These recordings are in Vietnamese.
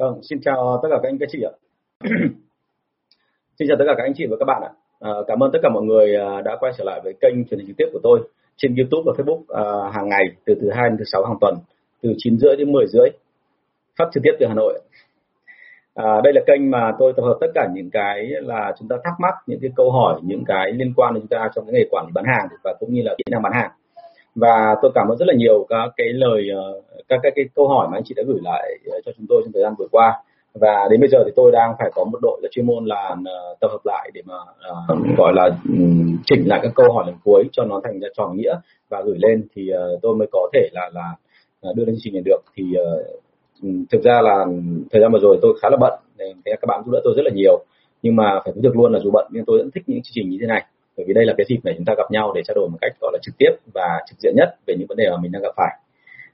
Vâng, xin chào tất cả các anh các chị ạ. xin chào tất cả các anh chị và các bạn ạ. À, cảm ơn tất cả mọi người à, đã quay trở lại với kênh truyền hình trực tiếp của tôi trên YouTube và Facebook à, hàng ngày từ thứ hai đến thứ sáu hàng tuần từ 9 rưỡi đến 10 rưỡi phát trực tiếp từ Hà Nội. À, đây là kênh mà tôi tập hợp tất cả những cái là chúng ta thắc mắc những cái câu hỏi những cái liên quan đến chúng ta trong cái nghề quản lý bán hàng và cũng như là kỹ năng bán hàng và tôi cảm ơn rất là nhiều các cái lời ờ, các cái, cái câu hỏi mà anh chị đã gửi lại ờ, cho chúng tôi trong thời gian vừa qua. Và đến bây giờ thì tôi đang phải có một đội là chuyên môn là uh, tập hợp lại để mà uh, gọi là um, chỉnh lại các câu hỏi lần cuối cho nó thành ra tròn nghĩa và gửi lên thì uh, tôi mới có thể là là đưa lên chương trình này được. Thì uh, thực ra là thời gian vừa rồi tôi khá là bận nên các bạn giúp đỡ tôi rất là nhiều. Nhưng mà phải thú thực luôn là dù bận nhưng tôi vẫn thích những chương trình như thế này bởi vì đây là cái dịp để chúng ta gặp nhau để trao đổi một cách gọi là trực tiếp và trực diện nhất về những vấn đề mà mình đang gặp phải.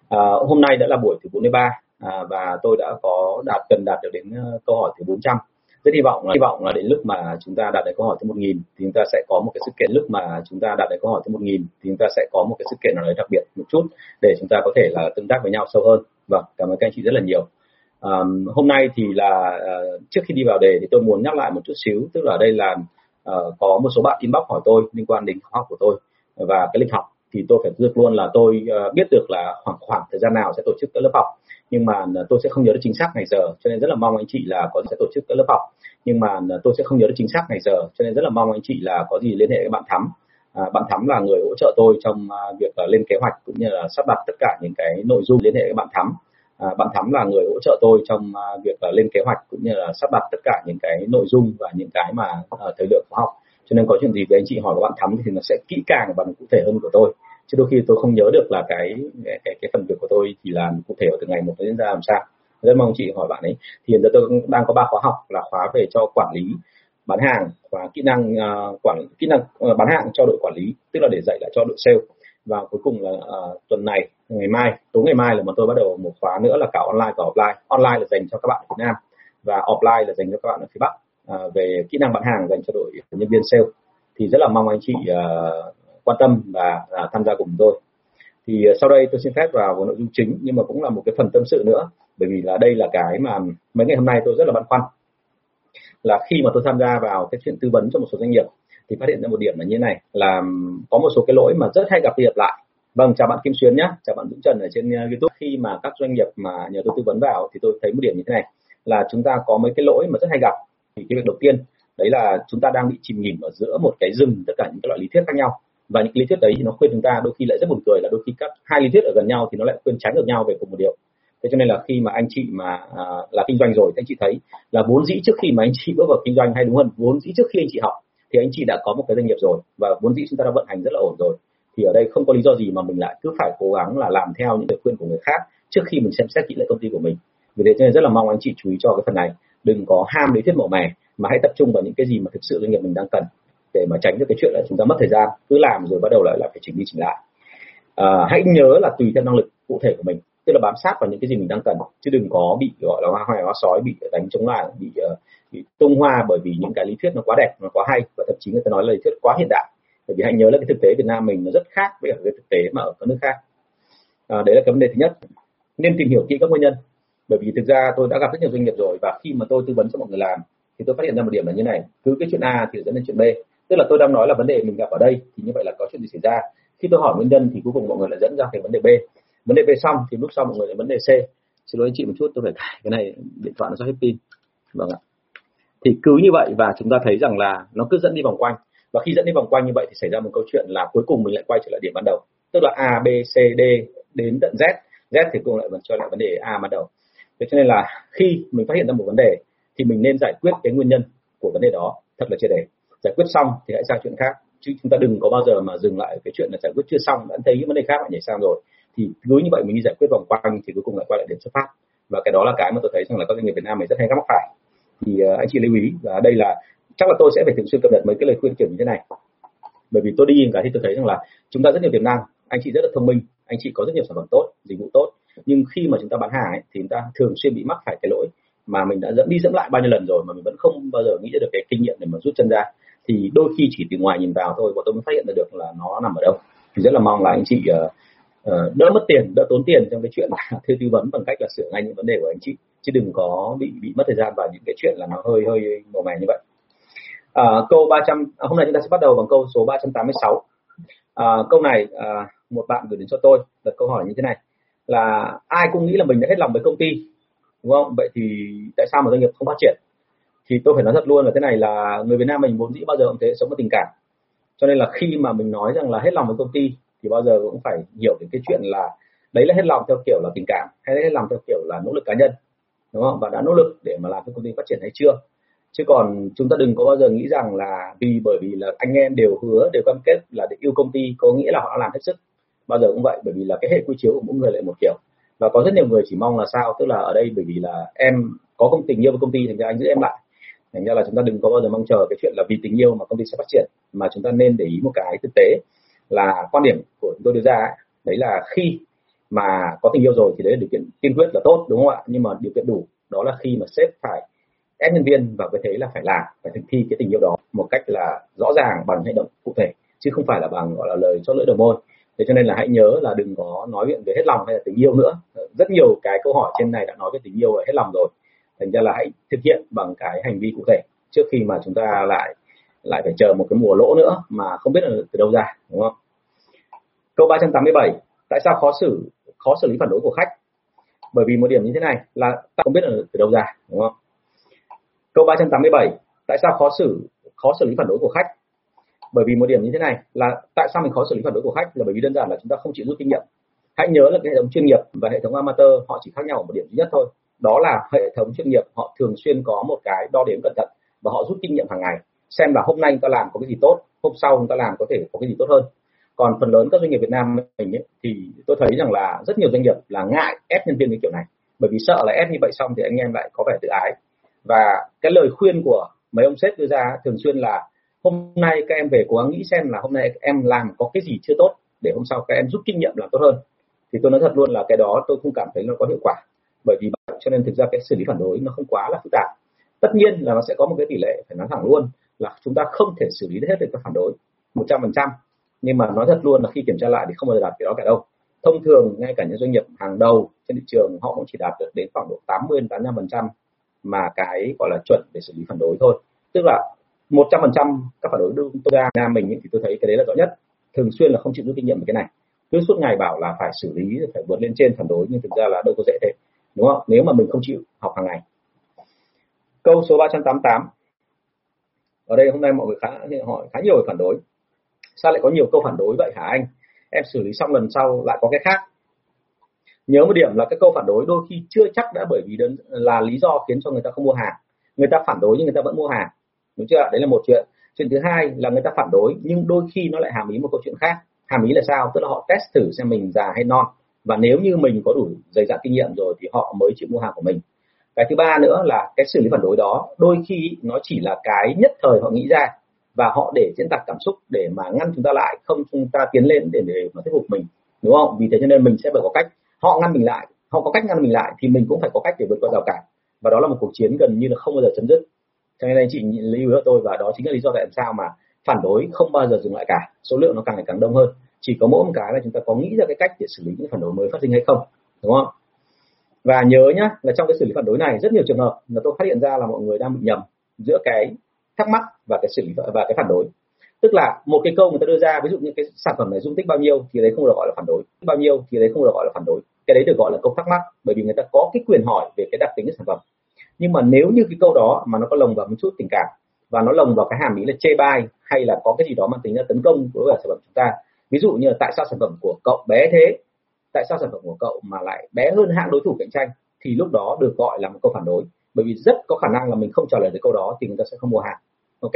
À, hôm nay đã là buổi thứ 43 à, và tôi đã có đạt cần đạt được đến ờ, câu hỏi thứ 400 rất hy vọng là hy vọng là đến lúc mà chúng ta đạt đến câu hỏi thứ 1000 thì chúng ta sẽ có một cái sự kiện. Lúc mà chúng ta đạt đến câu hỏi thứ 1000 thì chúng ta sẽ có một cái sự kiện nào đấy đặc biệt một chút để chúng ta có thể là tương tác với nhau sâu hơn. Vâng cảm ơn các anh chị rất là nhiều. Um, hôm nay thì là uh, trước khi đi vào đề thì tôi muốn nhắc lại một chút xíu tức là đây là uh, có một số bạn inbox hỏi tôi liên quan đến học của tôi và cái lịch học thì tôi phải dược luôn là tôi uh, biết được là khoảng khoảng thời gian nào sẽ tổ chức các lớp học. Nhưng mà ờ, tôi sẽ không nhớ được chính xác ngày giờ cho nên rất là mong anh chị là có sẽ tổ chức các lớp học. Nhưng mà tôi sẽ không nhớ được chính xác ngày giờ cho nên rất là mong anh chị là có gì liên hệ với bạn thắm. À, bạn thắm là người hỗ trợ tôi trong uh, việc uh, lên kế hoạch cũng như là sắp đặt tất cả những cái nội dung liên hệ với bạn thắm à, bạn thắm là người hỗ trợ tôi trong à, việc à, lên kế hoạch cũng như là sắp đặt tất cả những cái nội dung và những cái mà à, thời lượng khóa học. Cho nên có chuyện gì với anh chị hỏi của bạn thắm thì nó sẽ kỹ càng và cụ thể hơn của tôi. Chứ đôi khi tôi không nhớ được là cái cái cái, cái phần việc của tôi thì làm cụ thể ở từ ngày một đến ra làm sao. Rất mong chị hỏi bạn ấy. Thì hiện giờ tôi đang có ba khóa học là khóa về cho quản lý bán hàng và kỹ năng uh, quản kỹ năng uh, bán hàng cho đội quản lý tức là để dạy lại cho đội sale và cuối cùng là uh, tuần này ngày mai tối ngày mai là mà tôi bắt đầu một khóa nữa là cả online và offline. Online là dành cho các bạn ở Việt Nam và offline là dành cho các bạn ở phía Bắc. Uh, về kỹ năng bán hàng dành cho đội nhân viên sale thì rất là mong anh chị uh, quan tâm và uh, tham gia cùng tôi. Thì uh, sau đây tôi xin phép vào nội dung chính nhưng mà cũng là một cái phần tâm sự nữa bởi vì là đây là cái mà mấy ngày hôm nay tôi rất là băn khoăn. Là khi mà tôi tham gia vào cái chuyện tư vấn cho một số doanh nghiệp thì phát hiện ra một điểm là như này là có một số cái lỗi mà rất hay gặp đi lại. Vâng chào bạn Kim Xuyến nhé chào bạn Dũng Trần ở trên uh, YouTube. Khi mà các doanh nghiệp mà nhờ tôi tư vấn vào thì tôi thấy một điểm như thế này là chúng ta có mấy cái lỗi mà rất hay gặp. Thì cái việc đầu tiên đấy là chúng ta đang bị chìm nghỉm ở giữa một cái rừng tất cả những cái loại lý thuyết khác nhau. Và những cái lý thuyết đấy thì nó khuyên chúng ta đôi khi lại rất buồn cười là đôi khi các hai lý thuyết ở gần nhau thì nó lại khuyên trái ngược nhau về cùng một điều. Thế cho nên là khi mà anh chị mà à, là kinh doanh rồi thì anh chị thấy là vốn dĩ trước khi mà anh chị bước vào kinh doanh hay đúng hơn vốn dĩ trước khi anh chị học thì anh chị đã có một cái doanh nghiệp rồi và vốn dĩ chúng ta đã vận hành rất là ổn rồi. Thì ở đây không có lý do gì mà mình lại cứ phải cố gắng là làm theo những lời khuyên của người khác trước khi mình xem xét kỹ lại công ty của mình. Vì thế cho nên rất là mong anh chị chú ý cho cái phần này. Đừng có ham lý thuyết màu mè mà hãy tập trung vào những cái gì mà thực sự doanh nghiệp mình đang cần để mà tránh được cái chuyện là chúng ta mất thời gian cứ làm rồi bắt đầu lại là phải chỉnh đi chỉnh lại. À, hãy nhớ là tùy theo năng lực cụ thể của mình tức là bám sát vào những cái gì mình đang cần chứ đừng có bị gọi là hoa hoài hoa sói bị đánh chống lại bị uh, bị tung hoa bởi vì những cái lý thuyết nó quá đẹp nó quá hay và thậm chí người ta nói là lý thuyết quá hiện đại. Bởi vì hãy nhớ là cái thực tế Việt Nam mình nó rất khác với cái thực tế mà ở các nước khác. À, đấy là cái vấn đề thứ nhất. Nên tìm hiểu kỹ các nguyên nhân. Bởi vì thực ra tôi đã gặp rất nhiều doanh nghiệp rồi và khi mà tôi tư vấn cho mọi người làm thì tôi phát hiện ra một điểm là như này. Cứ cái chuyện A thì dẫn đến chuyện B. Tức là tôi đang nói là vấn đề mình gặp ở đây thì như vậy là có chuyện gì xảy ra. Khi tôi hỏi nguyên nhân thì cuối cùng mọi người lại dẫn ra cái vấn đề B. Vấn đề B xong thì lúc sau mọi người lại vấn đề C. Xin lỗi anh chị một chút tôi phải cái này điện thoại nó sắp hết pin. Vâng ạ thì cứ như vậy và chúng ta thấy rằng là nó cứ dẫn đi vòng quanh. Và khi dẫn đi vòng quanh như vậy thì xảy ra một câu chuyện là cuối cùng mình lại quay trở lại điểm ban đầu. Tức là A, B, C, D đến tận Z. Z thì cũng lại vẫn cho lại vấn đề A ban đầu. Thế cho nên là khi mình phát hiện ra một vấn đề thì mình nên giải quyết cái nguyên nhân của vấn đề đó thật là triệt để. Giải quyết xong thì hãy sang chuyện khác. Chứ chúng ta đừng có bao giờ mà dừng lại cái chuyện là giải quyết chưa xong, đã thấy những vấn đề khác lại nhảy sang rồi. Thì cứ như vậy mình đi giải quyết vòng quanh thì cuối cùng lại quay lại điểm xuất phát. Và cái đó là cái mà tôi thấy rằng là các doanh nghiệp Việt Nam mình rất hay mắc phải thì uh, anh chị lưu ý và đây là chắc là tôi sẽ phải thường xuyên cập nhật mấy cái lời khuyên kiểu như thế này. Bởi vì tôi đi cả thì tôi thấy rằng là chúng ta rất nhiều tiềm năng anh chị rất là thông minh anh chị có rất nhiều sản phẩm tốt dịch vụ tốt. Nhưng khi mà chúng ta bán hàng ấy, thì chúng ta thường xuyên bị mắc phải cái lỗi mà mình đã dẫn đi dẫn lại bao nhiêu lần rồi mà mình vẫn không bao giờ nghĩ được cái kinh nghiệm để mà rút chân ra. Thì đôi khi chỉ từ ngoài nhìn vào thôi và tôi mới phát hiện ra được là nó nằm ở đâu. Thì rất là mong là anh chị uh, Ờ, đỡ mất tiền đỡ tốn tiền trong cái chuyện là thuê tư vấn bằng cách là sửa ngay những vấn đề của anh chị. Chứ đừng có bị bị mất thời gian vào những cái chuyện là nó hơi hơi màu mè như vậy. À, câu 300 à, hôm nay chúng ta sẽ bắt đầu bằng câu số 386 à, ờ, câu này à, một bạn gửi đến cho tôi là câu hỏi như thế này. Là ai cũng nghĩ là mình đã hết lòng với công ty đúng không? Vậy thì tại sao mà doanh nghiệp không phát triển? Thì tôi phải nói thật luôn là thế này là người Việt Nam mình vốn dĩ bao giờ cũng thế sống với tình cảm. Cho nên là khi mà mình nói rằng là hết lòng với công ty thì bao giờ cũng phải hiểu đến cái chuyện là đấy là hết lòng theo kiểu là tình cảm, hay là hết lòng theo kiểu là nỗ lực cá nhân, đúng không? Và đã nỗ lực để mà làm cho công ty phát triển hay chưa? Chứ còn chúng ta đừng có bao giờ nghĩ rằng là vì, bởi vì là anh em đều hứa, đều cam kết là để yêu công ty, có nghĩa là họ làm hết sức. Bao giờ cũng vậy, bởi vì là cái hệ quy chiếu của mỗi người lại một kiểu. Và có rất nhiều người chỉ mong là sao? Tức là ở đây bởi vì là em có công tình yêu với công ty thành ra anh giữ em lại. Thành ra là chúng ta đừng có bao giờ mong chờ cái chuyện là vì tình yêu mà công ty sẽ phát triển, mà chúng ta nên để ý một cái thực tế là quan điểm của chúng tôi đưa ra đấy là khi mà có tình yêu rồi thì đấy là điều kiện tiên quyết là tốt, đúng không ạ? Nhưng mà điều kiện đủ, đó là khi mà sếp phải ép nhân viên và cái thế là phải làm, phải thực thi cái tình yêu đó một cách là rõ ràng bằng hành động cụ thể, chứ không phải là bằng, gọi là, lời cho lưỡi đầu môi. Thế cho nên là hãy nhớ là đừng có nói chuyện về hết lòng hay là tình yêu nữa. Rất nhiều cái câu hỏi trên này đã nói về tình yêu và hết lòng rồi. Thành ra là hãy thực hiện bằng cái hành vi cụ thể trước khi mà chúng ta lại lại phải chờ một cái mùa lỗ nữa mà không biết là từ đâu ra, đúng không? Câu 387 tại sao khó xử khó xử lý phản đối của khách? Bởi vì một điểm như thế này là ta không biết là từ đâu ra, đúng không? Câu 387 tại sao khó xử khó xử lý phản đối của khách? Bởi vì một điểm như thế này là tại sao mình khó xử lý phản đối của khách là bởi vì đơn giản là chúng ta không chịu rút kinh nghiệm. Hãy nhớ là cái hệ thống chuyên nghiệp và hệ thống amateur họ chỉ khác nhau ở một điểm duy nhất thôi. Đó là hệ thống chuyên nghiệp họ thường xuyên có một cái đo đếm cẩn thận và họ rút kinh nghiệm hàng ngày xem là hôm nay chúng ta làm có cái gì tốt hôm sau chúng ta làm có thể có cái gì tốt hơn. Còn phần lớn các doanh nghiệp Việt Nam mình ấy, thì tôi thấy rằng là rất nhiều doanh nghiệp là ngại ép nhân viên cái kiểu này. Bởi vì sợ là ép như vậy xong thì anh em lại có vẻ tự ái. Và cái lời khuyên của mấy ông sếp đưa ra thường xuyên là hôm nay các em về cố gắng nghĩ xem là hôm nay em làm có cái gì chưa tốt để hôm sau các em rút kinh nghiệm làm tốt hơn. Thì tôi nói thật luôn là cái đó tôi không cảm thấy nó có hiệu quả. Bởi vì cho nên thực ra cái xử lý phản đối nó không quá là phức tạp. Tất nhiên là nó sẽ có một cái tỷ lệ phải nói thẳng luôn là chúng ta không thể xử lý hết được các phản đối một trăm phần trăm. Nhưng mà nói thật luôn là khi kiểm tra lại thì không bao giờ đạt cái đó cả đâu. Thông thường ngay cả những doanh nghiệp hàng đầu trên thị trường họ cũng chỉ đạt được đến khoảng độ 80 đến 85 phần trăm mà cái, gọi là, chuẩn để xử lý phản đối thôi. Tức là một trăm phần trăm các phản đối đưa tôi ra Nam mình thì tôi thấy cái đấy là rõ nhất. Thường xuyên là không chịu rút kinh nghiệm về cái này. Cứ suốt ngày bảo là phải xử lý, phải vượt lên trên phản đối nhưng thực ra là đâu có dễ thế, đúng không? Nếu mà mình không chịu học hàng ngày. Câu số 388 ở đây hôm nay mọi người khá hỏi khá nhiều phản đối. Sao lại có nhiều câu phản đối vậy hả anh? Em xử lý xong lần sau lại có cái khác. Nhớ một điểm là cái câu phản đối đôi khi chưa chắc đã bởi vì đơn, là lý do khiến cho người ta không mua hàng. Người ta phản đối nhưng người ta vẫn mua hàng. Đúng chưa đấy là một chuyện. Chuyện thứ hai là người ta phản đối nhưng đôi khi nó lại hàm ý một câu chuyện khác. Hàm ý là sao? Tức là họ test thử xem mình già hay non. Và nếu như mình có đủ dày dặn kinh nghiệm rồi thì họ mới chịu mua hàng của mình cái thứ ba nữa là cái xử lý phản đối đó đôi khi nó chỉ là cái nhất thời họ nghĩ ra và họ để diễn đạt cảm xúc để mà ngăn chúng ta lại, không chúng ta tiến lên để để mà thuyết phục mình, đúng không? Vì thế cho nên mình sẽ phải có cách. Họ ngăn mình lại, họ có cách ngăn mình lại thì mình cũng phải có cách để vượt qua rào cản. Và đó là một cuộc chiến gần như là không bao giờ chấm dứt. Cho nên anh chị lưu ý tôi và đó chính là lý do tại sao mà phản đối không bao giờ dừng lại cả. Số lượng nó càng ngày càng đông hơn. Chỉ có mỗi một cái là chúng ta có nghĩ ra cái cách để xử lý những phản đối mới phát sinh hay không, đúng không? Và nhớ nhá, là trong cái xử lý phản đối này, rất nhiều trường hợp là tôi phát hiện ra là mọi người đang bị nhầm giữa cái thắc mắc và cái xử lý và cái phản đối. Tức là một cái câu người ta đưa ra, ví dụ như cái sản phẩm này dung tích bao nhiêu thì đấy không được gọi là phản đối. Bao nhiêu thì đấy không được gọi là phản đối. Cái đấy được gọi là câu thắc mắc, bởi vì người ta có cái quyền hỏi về cái đặc tính của sản phẩm. Nhưng mà nếu như cái câu đó mà nó có lồng vào một chút tình cảm và nó lồng vào cái hàm ý là chê bai hay là có cái gì đó mang tính là tấn công đối với sản phẩm chúng ta, ví dụ như là tại sao sản phẩm của cậu bé thế tại sao sản phẩm của cậu mà lại bé hơn hạng đối thủ cạnh tranh? Thì lúc đó được gọi là một câu phản đối. Bởi vì rất có khả năng là mình không trả lời được câu đó thì người ta sẽ không mua hàng. Ok?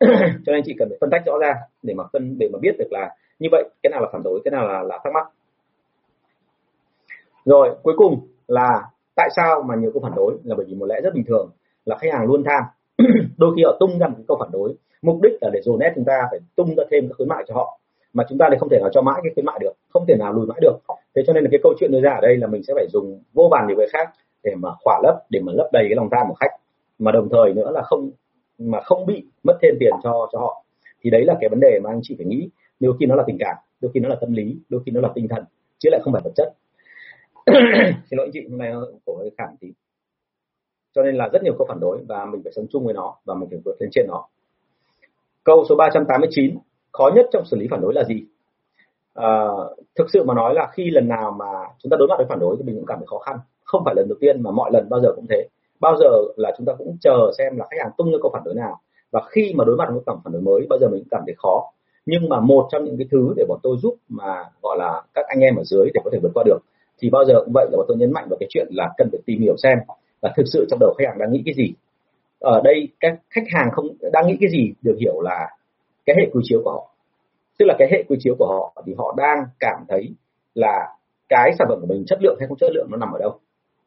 Cho nên chị cần phải phân tách rõ ra để mà phân, để mà biết được là như vậy, cái nào là phản đối, cái nào là là thắc mắc. Rồi, cuối cùng là tại sao mà nhiều câu phản đối? Là bởi vì một lẽ rất bình thường là khách hàng luôn tham. Đôi khi họ tung ra một câu phản đối. Mục đích là để dồn ép chúng ta phải tung ra thêm các khuyến mại cho họ mà chúng ta thì không thể nào cho mãi cái khuyến mại được, không thể nào lùi mãi được. Thế cho nên là cái câu chuyện đưa ra ở đây là mình sẽ phải dùng vô vàn nhiều cái khác để mà khỏa lấp, để mà lấp đầy cái lòng tham của khách. Mà đồng thời nữa là không, mà không bị mất thêm tiền cho cho họ. Thì đấy là cái vấn đề mà anh chị phải nghĩ. Đôi khi nó là tình cảm, đôi khi nó là tâm lý, đôi khi nó là tinh thần, chứ lại không phải vật chất. Xin lỗi anh chị, hôm nay cổ hơi khản tí. Cho nên là rất nhiều câu phản đối và mình phải sống chung với nó và mình phải vượt lên trên nó. Câu số 389 khó nhất trong xử lý phản đối là gì? À, thực sự mà nói là khi lần nào mà chúng ta đối mặt với phản đối thì mình cũng cảm thấy khó khăn. Không phải lần đầu tiên mà mọi lần bao giờ cũng thế. Bao giờ là chúng ta cũng chờ xem là khách hàng tung ra câu phản đối nào. Và khi mà đối mặt với tổng phản đối mới bao giờ mình cũng cảm thấy khó. Nhưng mà một trong những cái thứ để bọn tôi giúp mà gọi là các anh em ở dưới để có thể vượt qua được thì bao giờ cũng vậy là bọn tôi nhấn mạnh vào cái chuyện là cần phải tìm hiểu xem là thực sự trong đầu khách hàng đang nghĩ cái gì. Ở đây các khách hàng không đang nghĩ cái gì được hiểu là cái hệ quy chiếu của họ. Tức là cái hệ quy chiếu của họ thì họ đang cảm thấy là cái sản phẩm của mình chất lượng hay không chất lượng nó nằm ở đâu.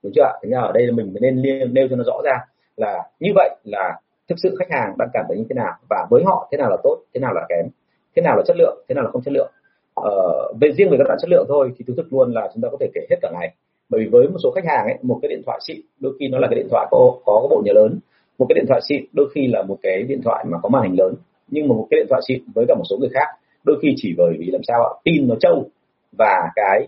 Đúng chưa thế nên ở đây là mình nên nêu, nêu cho nó rõ ra là như vậy là thực sự khách hàng đang cảm thấy như thế nào và với họ thế nào là tốt thế nào là kém thế nào là chất lượng thế nào là không chất lượng. Ờ, về riêng về các đoạn chất lượng thôi thì thú thực luôn là chúng ta có thể kể hết cả ngày. Bởi vì với một số khách hàng ấy một cái điện thoại xịn đôi khi nó là cái điện thoại có có cái bộ nhớ lớn. Một cái điện thoại xịn đôi khi là một cái điện thoại mà có màn hình lớn nhưng mà một cái điện thoại xịn với cả một số người khác, đôi khi chỉ bởi vì làm sao pin nó trâu và cái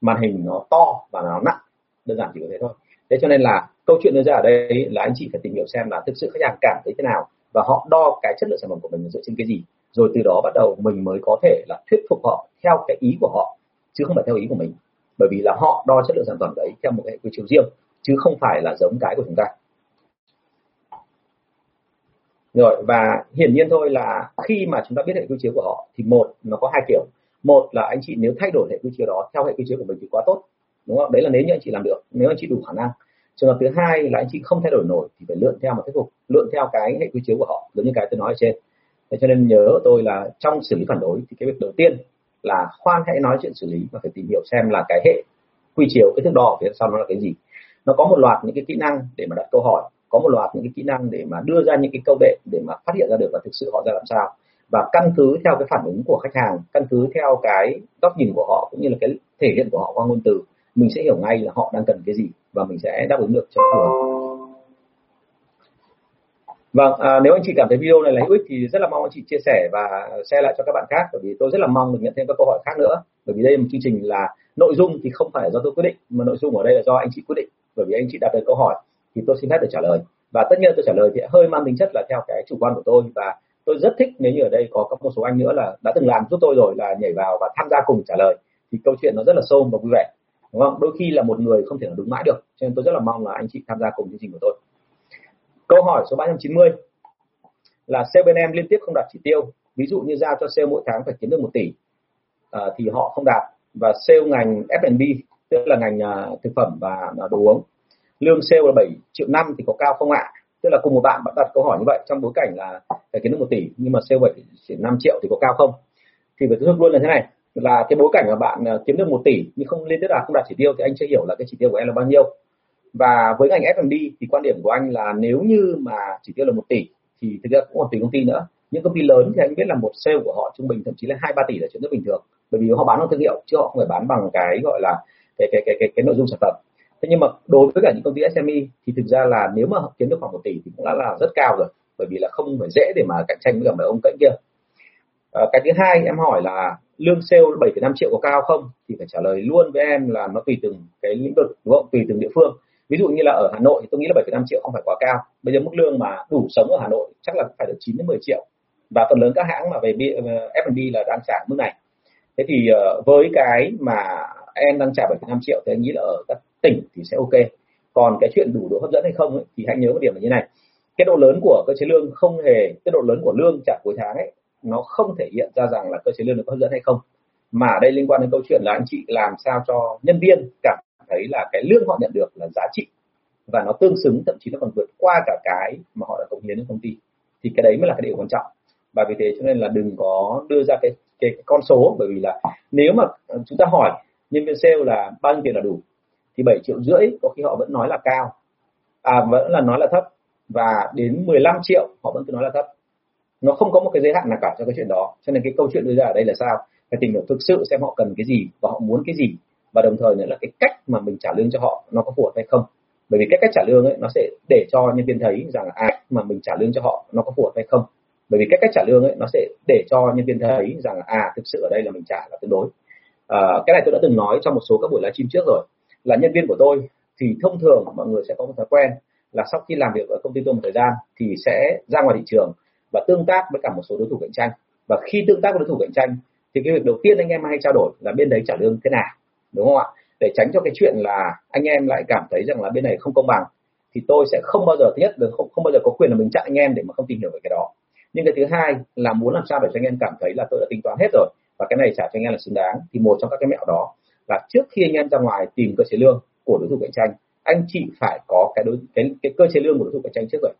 màn hình nó to và nó nặng, đơn giản chỉ có thế thôi. Thế cho nên là câu chuyện đưa ra ở đây là anh chị phải tìm hiểu xem là thực sự khách hàng cảm thấy thế nào và họ đo cái chất lượng sản phẩm của mình dựa trên cái gì. Rồi từ đó bắt đầu mình mới có thể là thuyết phục họ theo cái ý của họ, chứ không phải theo ý của mình. Bởi vì là họ đo chất lượng sản phẩm đấy theo một cái quy chiếu riêng, chứ không phải là giống cái của chúng ta rồi, và hiển nhiên thôi là khi mà chúng ta biết hệ quy chiếu của họ, thì một, nó có hai kiểu. Một là anh chị nếu thay đổi hệ quy chiếu đó theo hệ quy chiếu của mình thì quá tốt, đúng không? Đấy là nếu như anh chị làm được, nếu anh chị đủ khả năng. Trường hợp thứ hai là anh chị không thay đổi nổi thì phải lượn theo một thuyết phục, lượn theo cái hệ quy chiếu của họ, giống như cái tôi nói ở trên. Thế cho nên nhớ tôi là trong xử lý phản đối thì cái việc đầu tiên là khoan hãy nói chuyện xử lý và phải tìm hiểu xem là cái hệ quy chiếu, cái thước đo phía sau nó là cái gì. Nó có một loạt những cái kỹ năng để mà đặt câu hỏi có một loạt những cái kỹ năng để mà đưa ra những cái câu đệm để mà phát hiện ra được là thực sự họ ra làm sao và căn cứ theo cái phản ứng của khách hàng căn cứ theo cái góc nhìn của họ cũng như là cái thể hiện của họ qua ngôn từ mình sẽ hiểu ngay là họ đang cần cái gì và mình sẽ đáp ứng được cho phù hợp Vâng, à, nếu anh chị cảm thấy video này là hữu ích thì rất là mong anh chị chia sẻ và share lại cho các bạn khác bởi vì tôi rất là mong được nhận thêm các câu hỏi khác nữa. Bởi vì đây là một chương trình là nội dung thì không phải do tôi quyết định mà nội dung ở đây là do anh chị quyết định. Bởi vì anh chị đặt được câu hỏi thì tôi xin phép được trả lời. Và tất nhiên tôi trả lời thì hơi mang tính chất là theo cái chủ quan của tôi. Và tôi rất thích nếu như ở đây có các một số anh nữa là đã từng làm giúp tôi rồi là nhảy vào và tham gia cùng trả lời. Thì câu chuyện nó rất là sâu và vui vẻ đúng không? Đôi khi là một người không thể là đúng mãi được cho nên tôi rất là mong là anh chị tham gia cùng chương trình của tôi. Câu hỏi số 390 là sale bên em liên tiếp không đạt chỉ tiêu. Ví dụ như giao cho sale mỗi tháng phải kiếm được một tỷ à, thì họ không đạt. Và sale ngành F&B tức là ngành uh, thực phẩm và uh, đồ uống lương sale là 7 triệu năm thì có cao không ạ? Tức là cùng một bạn bạn đặt câu hỏi như vậy trong bối cảnh là phải kiếm được một tỷ nhưng mà sale 7 5 triệu thì có cao không? Thì phải thức luôn là thế này là cái bối cảnh mà bạn à, kiếm được một tỷ nhưng không liên tiếp là không đạt chỉ tiêu thì anh chưa hiểu là cái chỉ tiêu của em là bao nhiêu. Và với ngành F&B thì quan điểm của anh là nếu như mà chỉ tiêu là một tỷ thì thực ra cũng còn tùy công ty nữa. Những công ty lớn thì anh biết là một sale của họ trung bình thậm chí là hai ba tỷ là chuyện rất bình thường. Bởi vì họ bán bằng thương hiệu chứ họ không phải bán bằng cái gọi là cái cái cái cái, cái nội dung sản phẩm thế nhưng mà đối với cả những công ty SME thì thực ra là nếu mà kiếm được khoảng một tỷ thì cũng đã là rất cao rồi bởi vì là không phải dễ để mà cạnh tranh với cả mấy ông cạnh kia. À, cái thứ hai em hỏi là lương sale 7,5 triệu có cao không? Thì phải trả lời luôn với em là nó tùy từng cái lĩnh vực đúng không? Tùy từng địa phương. Ví dụ như là ở Hà Nội thì tôi nghĩ là 7,5 triệu không phải quá cao. Bây giờ mức lương mà đủ sống ở Hà Nội chắc là phải được 9 đến 10 triệu. Và phần lớn các hãng mà về F&B là đang trả mức này. Thế thì ờ, với cái mà em đang trả 7,5 triệu thì anh nghĩ là ở các tỉnh thì sẽ ok. Còn cái chuyện đủ độ hấp dẫn hay không ấy, thì hãy nhớ một điểm là như này. Cái độ lớn của cơ chế lương không hề cái độ lớn của lương trả cuối tháng ấy nó không thể hiện ra rằng là cơ chế lương được hấp dẫn hay không. Mà ở đây liên quan đến câu chuyện là anh chị làm sao cho nhân viên cảm thấy là cái lương họ nhận được là giá trị. Và nó tương xứng thậm chí nó còn vượt qua cả cái mà họ đã cống hiến đến công ty. Thì cái đấy mới là cái điều quan trọng. Và vì thế cho nên là đừng có đưa ra cái cái, cái con số. Bởi vì là nếu mà chúng ta hỏi nhân viên sale là bao nhiêu tiền là đủ? Thì 7 triệu rưỡi có khi họ vẫn nói là cao. À vẫn là nói là thấp. Và đến 15 triệu họ vẫn cứ nói là thấp. Nó không có một cái giới hạn nào cả cho cái chuyện đó. Cho nên cái câu chuyện đưa ra ở đây là sao? Phải tìm hiểu thực sự xem họ cần cái gì và họ muốn cái gì. Và đồng thời nữa là cái cách mà mình trả lương cho họ nó có phù hợp hay không. Bởi vì cái cách trả lương ấy nó sẽ để cho nhân viên thấy rằng là à mà mình trả lương cho họ nó có phù hợp hay không. Bởi vì cái cách trả lương ấy nó sẽ để cho nhân viên thấy rằng là à thực sự ở đây là mình trả là tương đối. À, cái này tôi đã từng nói trong một số các buổi livestream trước rồi là nhân viên của tôi thì thông thường mọi người sẽ có một thói quen là sau khi làm việc ở công ty tôi một thời gian thì sẽ ra ngoài thị trường và tương tác với cả một số đối thủ cạnh tranh. Và khi tương tác với đối thủ cạnh tranh thì cái việc đầu tiên anh em hay trao đổi là bên đấy trả lương thế nào đúng không ạ? Để tránh cho cái chuyện là anh em lại cảm thấy rằng là bên này không công bằng thì tôi sẽ không bao giờ thứ nhất được không, không bao giờ có quyền là mình chặn anh em để mà không tìm hiểu về cái đó. Nhưng cái thứ hai là muốn làm sao để cho anh em cảm thấy là tôi đã tính toán hết rồi và cái này trả cho anh em là xứng đáng thì một trong các cái mẹo đó là trước khi anh em ra ngoài tìm cơ chế lương của đối thủ cạnh tranh anh chị phải có cái đối cái, cái cơ chế lương của đối thủ cạnh tranh trước rồi.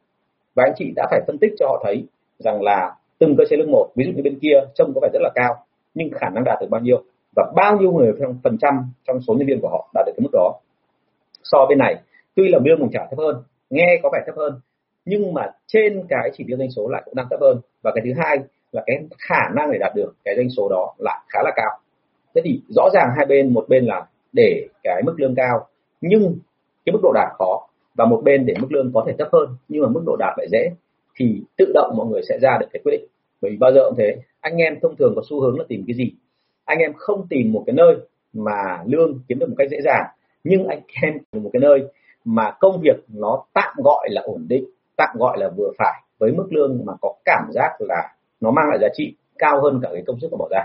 Và anh chị đã phải phân tích cho họ thấy rằng là từng cơ chế lương một ví dụ như bên kia trông có vẻ rất là cao nhưng khả năng đạt được bao nhiêu và bao nhiêu người phần trăm trong số nhân viên của họ đạt được cái mức đó. So bên này tuy là lương mình trả thấp hơn nghe có vẻ thấp hơn nhưng mà trên cái chỉ tiêu doanh số lại cũng đang thấp hơn. Và cái thứ hai là cái khả năng để đạt được cái doanh số đó lại khá là cao thế thì rõ ràng hai bên, một bên là để cái mức lương cao, nhưng cái mức độ đạt khó, và một bên để mức lương có thể thấp hơn, nhưng mà mức độ đạt lại dễ, thì tự động mọi người sẽ ra được cái quyết định. Bởi vì bao giờ cũng thế, anh em thông thường có xu hướng là tìm cái gì? Anh em không tìm một cái nơi mà lương kiếm được một cách dễ dàng, nhưng anh em tìm một cái nơi mà công việc nó tạm gọi là ổn định, tạm gọi là vừa phải, với mức lương mà có cảm giác là nó mang lại giá trị cao hơn cả cái công sức của bỏ ra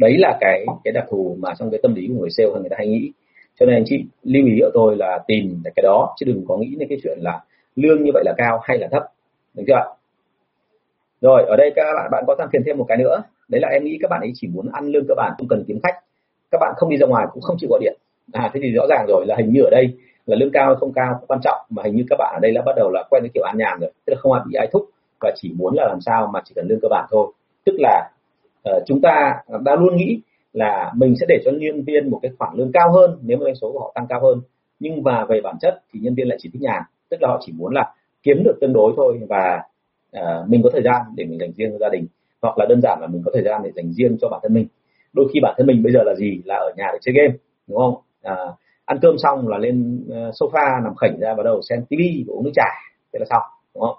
đấy là cái cái đặc thù mà trong cái tâm lý của người sale người ta hay nghĩ. Cho nên anh chị lưu ý ở tôi là tìm cái đó, chứ đừng có nghĩ đến cái chuyện là lương như vậy là cao hay là thấp. Được chưa rồi, ở đây các bạn bạn có tăng tiền thêm một cái nữa. Đấy là em nghĩ các bạn ấy chỉ muốn ăn lương cơ bản, không cần kiếm khách. Các bạn không đi ra ngoài cũng không chịu gọi điện. À thế thì rõ ràng rồi là hình như ở đây là lương cao hay không cao không quan trọng, mà hình như các bạn ở đây đã bắt đầu là quen với kiểu ăn nhàn rồi. Tức là không ai bị ai thúc và chỉ muốn là làm sao mà chỉ cần lương cơ bản thôi. Tức là uh, chúng ta đã luôn nghĩ là mình sẽ để cho nhân viên một cái khoản lương cao hơn nếu mà doanh số của họ tăng cao hơn. Nhưng mà về bản chất thì nhân viên lại chỉ thích nhàn tức là họ chỉ muốn là kiếm được tương đối thôi và uh, mình có thời gian để mình dành riêng cho gia đình hoặc là đơn giản là mình có thời gian để dành riêng cho bản thân mình. Đôi khi bản thân mình bây giờ là gì? Là ở nhà để chơi game đúng không? À, ăn cơm xong là lên sofa nằm khảnh ra bắt đầu xem tivi uống nước trà thế là xong đúng không?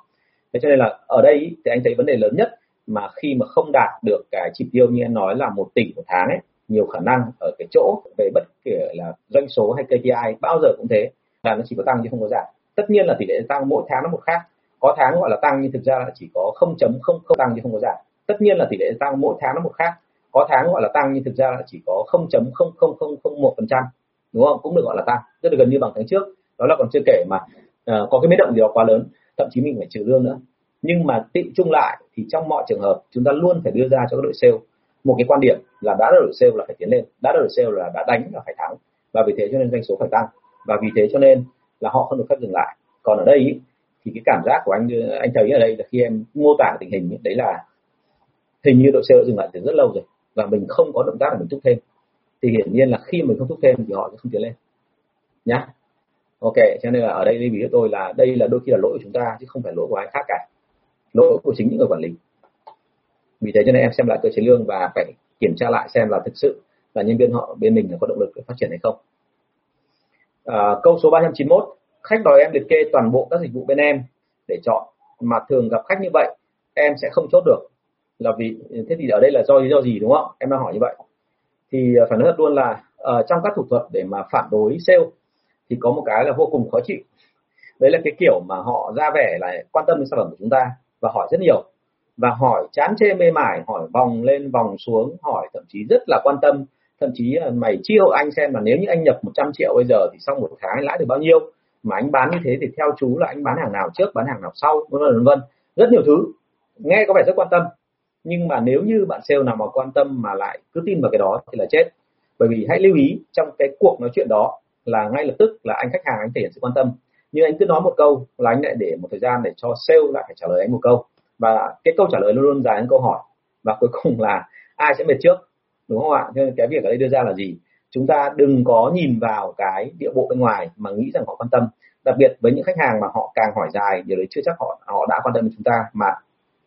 Thế cho nên là ở đây thì anh thấy vấn đề lớn nhất mà khi mà không đạt được cái chỉ tiêu như em nói là một tỷ một tháng ấy nhiều khả năng ở cái chỗ về bất kể là doanh số hay KPI bao giờ cũng thế là nó chỉ có tăng chứ không có giảm. Tất nhiên là tỷ lệ tăng mỗi tháng nó một khác. Có tháng gọi là tăng nhưng thực ra là chỉ có 0.00 tăng chứ không có giảm. Tất nhiên là tỷ lệ tăng mỗi tháng nó một khác. Có tháng gọi là tăng nhưng thực ra là chỉ có 0.0001 phần trăm đúng không? Cũng được gọi là tăng. Rất là gần như bằng tháng trước. Đó là còn chưa kể mà uh, có cái biến động gì đó quá lớn. Thậm chí mình phải trừ lương nữa nhưng mà tị chung lại thì trong mọi trường hợp chúng ta luôn phải đưa ra cho các đội sale. Một cái quan điểm là đã đội sale là phải tiến lên đã đội sale là đã đánh là phải thắng. Và vì thế cho nên doanh số phải tăng. Và vì thế cho nên là họ không được phép dừng lại. Còn ở đây ý, thì cái cảm giác của anh anh thấy ở đây là khi em mô tả tình hình ý, đấy là hình như đội sale dừng lại từ rất lâu rồi và mình không có động tác để mình thúc thêm. Thì hiển nhiên là khi mình không thúc thêm thì họ sẽ không tiến lên. Nhá. Ok cho nên là ở đây lưu ý của tôi là đây là đôi khi là lỗi của chúng ta chứ không phải lỗi của ai khác cả lỗi của chính những người quản lý. Vì thế cho nên em xem lại cơ chế lương và phải kiểm tra lại xem là thực sự là nhân viên họ bên mình là có động lực để phát triển hay không. À, câu số 391 khách đòi em liệt kê toàn bộ các dịch vụ bên em để chọn. Mà thường gặp khách như vậy em sẽ không chốt được. Là vì thế thì ở đây là do lý do gì đúng không? Em đang hỏi như vậy. Thì phản phải nói thật luôn là uh, trong các thủ thuật để mà phản đối sale thì có một cái là vô cùng khó chịu. Đấy là cái kiểu mà họ ra vẻ là quan tâm đến sản phẩm của chúng ta và hỏi rất nhiều. Và hỏi chán chê mê mải, hỏi vòng lên vòng xuống, hỏi thậm chí rất là quan tâm. Thậm chí là, mày chiêu hộ anh xem là nếu như anh nhập 100 triệu bây giờ thì sau một tháng anh lãi được bao nhiêu? Mà anh bán như thế thì theo chú là anh bán hàng nào trước, bán hàng nào sau? Vân vân vân. Rất nhiều thứ. Nghe có vẻ rất quan tâm. Nhưng mà nếu như bạn sale nào mà quan tâm mà lại cứ tin vào cái đó thì là chết. Bởi vì hãy lưu ý trong cái cuộc nói chuyện đó là ngay lập tức là anh khách hàng, anh thể hiện sự quan tâm nhưng anh cứ nói một câu là anh lại để một thời gian để cho sale lại phải trả lời anh một câu. Và cái câu trả lời luôn luôn dài hơn câu hỏi. Và cuối cùng là ai sẽ mệt trước đúng không ạ? Nên cái việc ở đây đưa ra là gì? Chúng ta đừng có nhìn vào cái địa bộ bên ngoài mà nghĩ rằng họ quan tâm. Đặc biệt với những khách hàng mà họ càng hỏi dài điều đấy chưa chắc họ họ đã quan tâm đến chúng ta mà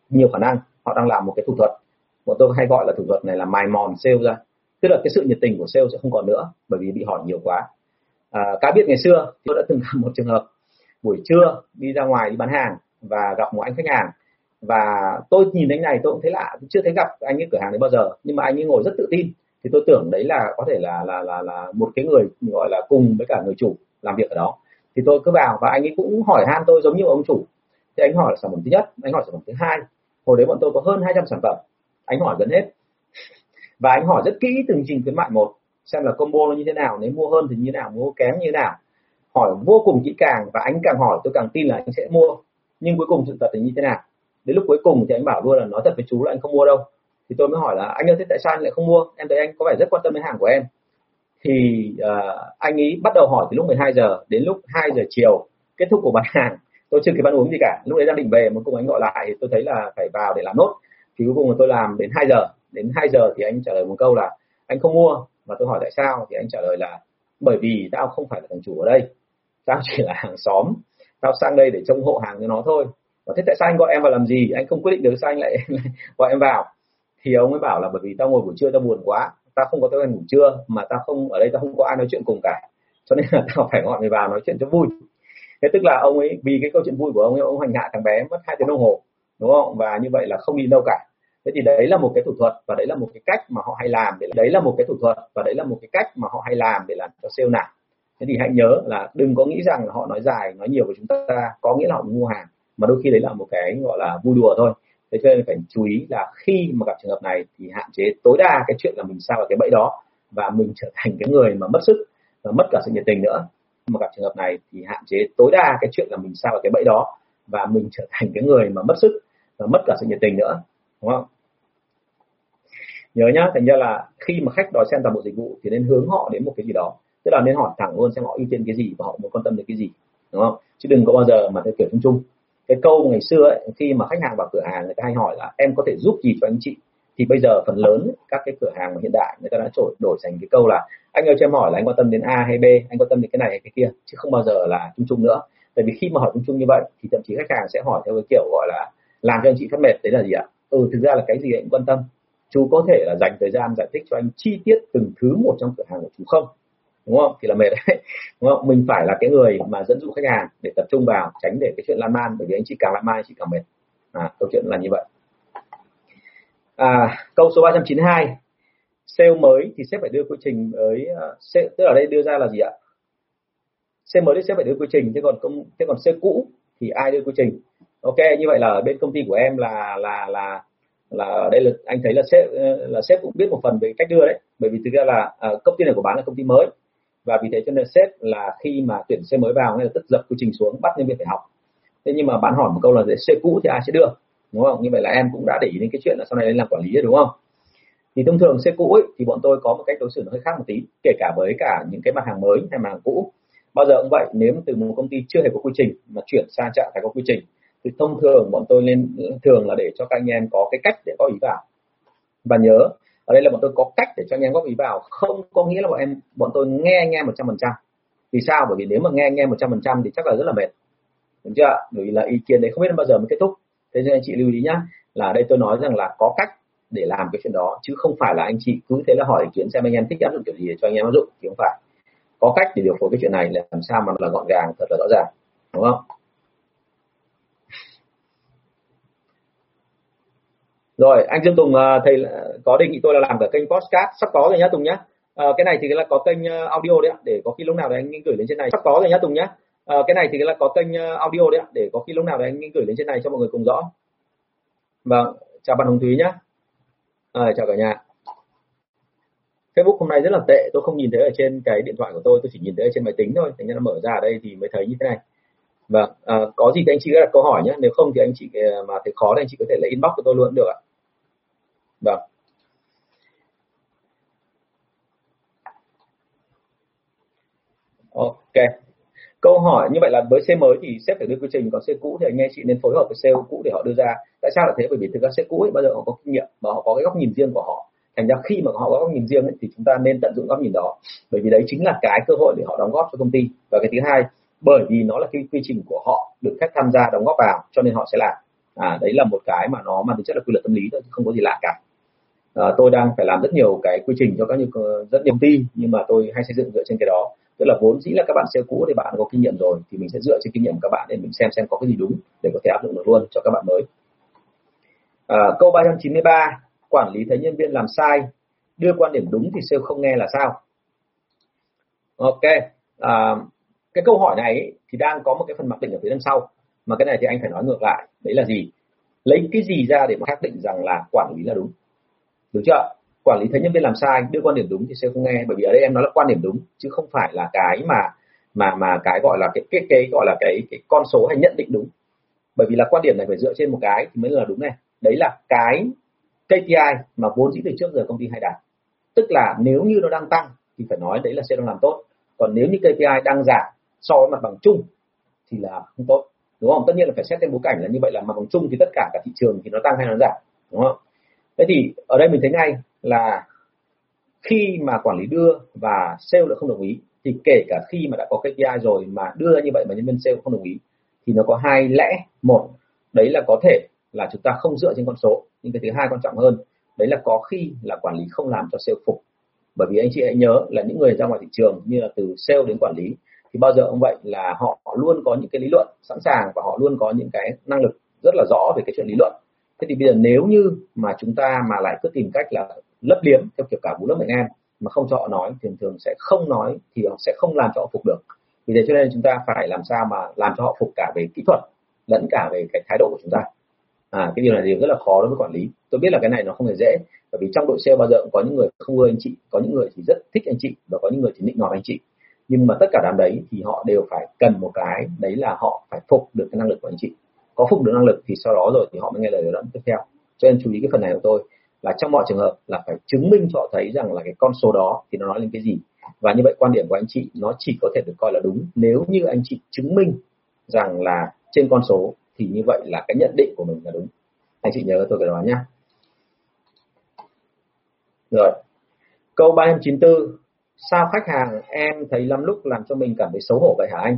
nhiều khả năng họ đang làm một cái thủ thuật. Bọn tôi hay gọi là thủ thuật này là mài mòn sale ra. Tức là cái sự nhiệt tình của sale sẽ không còn nữa bởi vì bị hỏi nhiều quá. À, cá biệt ngày xưa tôi đã từng gặp một trường hợp buổi trưa đi ra ngoài đi bán hàng và gặp một anh khách hàng. Và tôi nhìn anh này, tôi cũng thấy lạ chưa thấy gặp anh ấy cửa hàng đấy bao giờ, nhưng mà anh ấy ngồi rất tự tin. Thì tôi tưởng đấy là có thể là là là là một cái người gọi là cùng với cả người chủ làm việc ở đó. Thì tôi cứ vào và anh ấy cũng hỏi han tôi giống như ông chủ. Thì anh hỏi là sản phẩm thứ nhất, anh hỏi sản phẩm thứ hai. Hồi đấy bọn tôi có hơn 200 sản phẩm. Anh hỏi gần hết. Và anh hỏi rất kỹ từng trình khuyến mại một, xem là combo nó như thế nào, nếu mua hơn thì như thế nào, mua kém như thế nào hỏi vô cùng kỹ càng và anh càng hỏi tôi càng tin là anh sẽ mua. Nhưng cuối cùng sự thật thì như thế nào? Đến lúc cuối cùng thì anh bảo luôn là nói thật với chú là anh không mua đâu. Thì tôi mới hỏi là anh ơi thế tại sao anh lại không mua? Em thấy anh có vẻ rất quan tâm đến hàng của em. Thì uh, anh ấy bắt đầu hỏi từ lúc 12 giờ đến lúc 2 giờ chiều kết thúc của bán hàng. Tôi chưa kịp ăn uống gì cả. Lúc đấy đang định về một cùng anh gọi lại tôi thấy là phải vào để làm nốt. Thì cuối cùng là tôi làm đến 2 giờ. Đến 2 giờ thì anh trả lời một câu là anh không mua. Và tôi hỏi tại sao? Thì anh trả lời là bởi vì tao không phải là thằng chủ ở đây tao chỉ là hàng xóm. Tao sang đây để trông hộ hàng cho nó thôi. Và thế tại sao anh gọi em vào làm gì? Anh không quyết định được sao anh lại gọi em vào? Thì ông ấy bảo là bởi vì tao ngồi buổi trưa tao buồn quá. Tao không có thói quen ngủ trưa mà tao không, ở đây tao không có ai nói chuyện cùng cả. Cho nên là tao phải gọi mày vào nói chuyện cho vui. Thế tức là ông ấy, vì cái câu chuyện vui của ông ấy, ông hành hạ thằng bé mất hai tiếng đồng hồ, đúng không? Và như vậy là không đi đâu cả. Thế thì đấy là một cái thủ thuật và đấy là một cái cách mà họ hay làm để đấy là một cái thủ thuật và đấy là một cái cách mà họ hay làm để làm cho sale nào thế thì hãy nhớ là đừng có nghĩ rằng là họ nói dài, nói nhiều với chúng ta. Có nghĩa là họ mua hàng, mà đôi khi đấy là một cái, gọi là, vui đùa thôi. Thế cho nên phải chú ý là khi mà gặp trường hợp này thì hạn chế tối đa cái chuyện là mình sao vào cái bẫy đó và mình trở thành cái người mà mất sức và mất cả sự nhiệt tình nữa. Mà gặp trường hợp này thì hạn chế tối đa cái chuyện là mình sao vào cái bẫy đó và mình trở thành cái người mà mất sức và mất cả sự nhiệt tình nữa. Đúng không? Nhớ nhá, thành ra là khi mà khách đòi xem toàn bộ dịch vụ thì nên hướng họ đến một cái gì đó tức là nên hỏi thẳng luôn xem họ ưu tiên cái gì và họ muốn quan tâm đến cái gì đúng không? Chứ đừng có bao giờ mà theo kiểu chung chung. Cái câu ngày xưa ấy, khi mà khách hàng vào cửa hàng người ta hay hỏi là em có thể giúp gì cho anh chị? Thì bây giờ phần lớn các cái cửa hàng hiện đại người ta đã đổi đổi thành cái câu là anh ơi cho em hỏi là anh quan tâm đến A hay B anh quan tâm đến cái này hay cái kia? Chứ không bao giờ là chung chung nữa. Tại vì khi mà hỏi chung chung như vậy thì thậm chí khách hàng sẽ hỏi theo cái kiểu gọi là làm cho anh chị phát mệt đấy là gì ạ? Ừ thực ra là cái gì anh quan tâm. Chú có thể là dành thời gian giải thích cho anh chi tiết từng thứ một trong cửa hàng của chú không? Đúng không? Thì là mệt đấy. Đúng không? Mình phải là cái người mà dẫn dụ khách hàng để tập trung vào tránh để cái chuyện lan man bởi vì anh chị càng lan man anh chị càng mệt. À, câu chuyện là như vậy. À, câu số 392 sale mới thì sếp phải đưa quy trình với uh, à, sale, tức là đây đưa ra là gì ạ? Sale mới thì sếp phải đưa quy trình thế còn công thế còn sale cũ thì ai đưa quy trình? Ok như vậy là ở bên công ty của em là là là là ở đây là anh thấy là sếp ờ, là sếp cũng biết một phần về cách đưa đấy. Bởi vì thực ra là à, công ty này của bán là công ty mới và vì thế cho nên sếp là khi mà tuyển xe mới vào ngay lập tức dập quy trình xuống bắt nhân viên phải học. Thế nhưng mà bạn hỏi một câu là xe cũ thì ai sẽ đưa? Đúng không? Như vậy là em cũng đã để ý đến cái chuyện là sau này lên làm quản lý rồi đúng không? Thì thông thường xe cũ ấy, thì bọn tôi có một cách đối xử nó hơi khác một tí kể cả với cả những cái mặt hàng mới hay mặt hàng cũ. Bao giờ cũng vậy nếu từ một công ty chưa hề có quy trình mà chuyển sang trạng thái có quy trình thì thông thường bọn tôi nên thường là để cho các anh em có cái cách để có ý vào. Và nhớ ở đây là bọn tôi có cách để cho anh em góp ý vào. Không có nghĩa là bọn em, bọn tôi nghe anh em một trăm phần trăm. Vì sao? Bởi vì nếu mà nghe anh em một trăm phần trăm thì chắc là rất là mệt. Đúng chưa? Bởi vì là ý kiến đấy không biết bao giờ mới kết thúc. Thế nên anh chị lưu ý nhá, là đây tôi nói rằng là có cách để làm cái chuyện đó, chứ không phải là anh chị cứ thế là hỏi ý kiến xem anh em thích áp dụng kiểu gì để cho anh em áp dụng, thì không phải. Có cách để điều phối cái chuyện này là làm sao mà là gọn gàng, thật là rõ ràng. Đúng không? Rồi anh Dương Tùng à, thầy à, có đề nghị tôi là làm cả kênh podcast sắp có rồi nhá Tùng nhá. À, cái này thì là có kênh à, audio đấy ạ để có khi lúc nào đấy anh gửi lên trên này. Sắp có rồi nhá Tùng nhá. À, cái này thì là có kênh audio đấy ạ để có khi lúc nào đấy anh gửi lên trên này cho mọi người cùng rõ. Vâng chào bạn Hồng Thúy nhá. À, chào cả nhà. Facebook hôm nay rất là tệ tôi không nhìn thấy ở trên cái điện thoại của tôi tôi chỉ nhìn thấy ở trên máy tính thôi thành ra mở ra ở đây thì mới thấy như thế này vâng à, có gì thì anh chị đặt câu hỏi nhé. Nếu không thì anh chị à, mà thấy khó thì anh chị có thể lấy inbox của tôi luôn được ạ. Vâng. Ok. Câu hỏi như vậy là với xe mới thì sếp phải đưa quy trình còn xe cũ thì anh em chị nên phối hợp với xe cũ để họ đưa ra. Tại sao là thế? Bởi vì thực ra xe cũ ấy bao giờ họ có kinh nghiệm và họ có cái góc nhìn riêng của họ. Thành ra khi mà họ có góc nhìn riêng ấy, thì chúng ta nên tận dụng góc nhìn đó. Bởi vì đấy chính là cái cơ hội để họ đóng góp cho công ty. Và cái thứ hai bởi vì nó là cái quy trình của họ được khách tham gia đóng góp vào cho nên họ sẽ làm. À đấy là một cái mà nó mang tính chất là quy luật tâm lý thôi không có gì lạ cả. À, tôi đang phải làm rất nhiều cái quy trình cho các như rất nhiều công ty nhưng mà tôi hay xây dựng dựa trên cái đó. Tức là vốn dĩ là các bạn sale cũ thì bạn có kinh nghiệm rồi thì mình sẽ dựa trên kinh nghiệm của các bạn để mình xem xem có cái gì đúng để có thể áp dụng được luôn cho các bạn mới. À, câu 393 quản lý thấy nhân viên làm sai đưa quan điểm đúng thì sale không nghe là sao? Ok à, cái câu hỏi này ấy thì đang có một cái phần mặc định ở phía đằng sau. Mà cái này thì anh phải nói ngược lại. Đấy là gì? Lấy cái gì ra để mà xác định rằng là quản lý là đúng? Đúng chưa? Quản lý thấy nhân viên làm sai đưa quan điểm đúng thì sẽ không nghe. Bởi vì ở đây em nói là quan điểm đúng chứ không phải là cái mà mà mà cái gọi là cái cái, cái gọi là cái cái con số hay nhận định đúng. Bởi vì là quan điểm này phải dựa trên một cái thì mới là đúng này. Đấy là cái KPI mà vốn dĩ từ trước giờ công ty hay đạt. Tức là nếu như nó đang tăng thì phải nói đấy là sẽ đang làm tốt. Còn nếu như KPI đang giảm so với mặt bằng chung thì là không tốt, đúng không? Tất nhiên là phải xét thêm bối cảnh là như vậy là mặt bằng chung thì tất cả cả thị trường thì nó tăng hay nó giảm, đúng không? Thế thì ở đây mình thấy ngay là khi mà quản lý đưa và sale lại không đồng ý, thì kể cả khi mà đã có KPI rồi mà đưa ra như vậy mà nhân viên sale không đồng ý, thì nó có hai lẽ. Một, đấy là có thể là chúng ta không dựa trên con số. Nhưng cái thứ hai quan trọng hơn, đấy là có khi là quản lý không làm cho sale phục. Bởi vì anh chị hãy nhớ là những người ra ngoài thị trường như là từ sale đến quản lý thì bao giờ ông vậy là họ, họ luôn có những cái lý luận sẵn sàng và họ luôn có những cái năng lực rất là rõ về cái chuyện lý luận. Thế thì bây giờ nếu như mà chúng ta mà lại cứ tìm cách là lấp liếm theo kiểu cả vũ lớp mạnh em mà không cho họ nói thì thường thường sẽ không nói thì họ sẽ không làm cho họ phục được. Vì thế cho nên chúng ta phải làm sao mà làm cho họ phục cả về kỹ thuật lẫn cả về cái thái độ của chúng ta. À cái điều này điều rất là khó đối với quản lý. Tôi biết là cái này nó không hề dễ bởi vì trong đội sale bao giờ cũng có những người không ưa anh chị có những người thì rất thích anh chị và có những người thì nịnh nọt anh chị nhưng mà tất cả đám đấy thì họ đều phải cần một cái, đấy là họ phải phục được cái năng lực của anh chị. Có phục được năng lực thì sau đó rồi thì họ mới nghe lời dẫn tiếp theo. Cho nên chú ý cái phần này của tôi là trong mọi trường hợp là phải chứng minh cho họ thấy rằng là cái con số đó thì nó nói lên cái gì. Và như vậy quan điểm của anh chị nó chỉ có thể được coi là đúng. Nếu như anh chị chứng minh rằng là trên con số thì như vậy là cái nhận định của mình là đúng. Anh chị nhớ tôi cái đó nhá. Rồi. Câu 394 sao khách hàng em thấy lắm lúc làm cho mình cảm thấy xấu hổ vậy hả anh?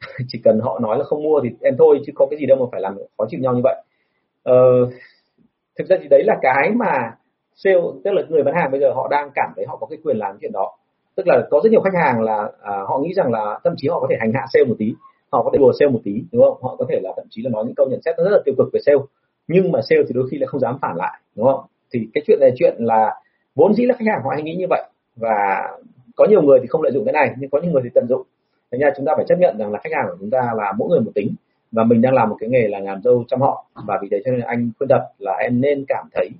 Chỉ cần họ nói là không mua thì em thôi chứ có cái gì đâu mà phải làm khó chịu nhau như vậy. Ờ, thực ra thì đấy là cái mà sale tức là người bán hàng bây giờ họ đang cảm thấy họ có cái quyền làm chuyện đó. Tức là có rất nhiều khách hàng là à, họ nghĩ rằng là thậm chí họ có thể hành hạ sale một tí họ có thể đùa sale một tí đúng không? Họ có thể là thậm chí là nói những câu nhận xét rất là tiêu cực về sale nhưng mà sale thì đôi khi lại không dám phản lại đúng không? Thì cái chuyện này chuyện là vốn dĩ là khách hàng họ hay nghĩ như vậy và có nhiều người thì không lợi dụng cái này, nhưng có những người thì tận dụng. Thế ra chúng ta phải chấp nhận rằng là khách hàng của chúng ta là mỗi người một tính, và mình đang làm một cái nghề là làm dâu chăm họ. Và vì thế cho nên anh khuyên tập là em nên cảm thấy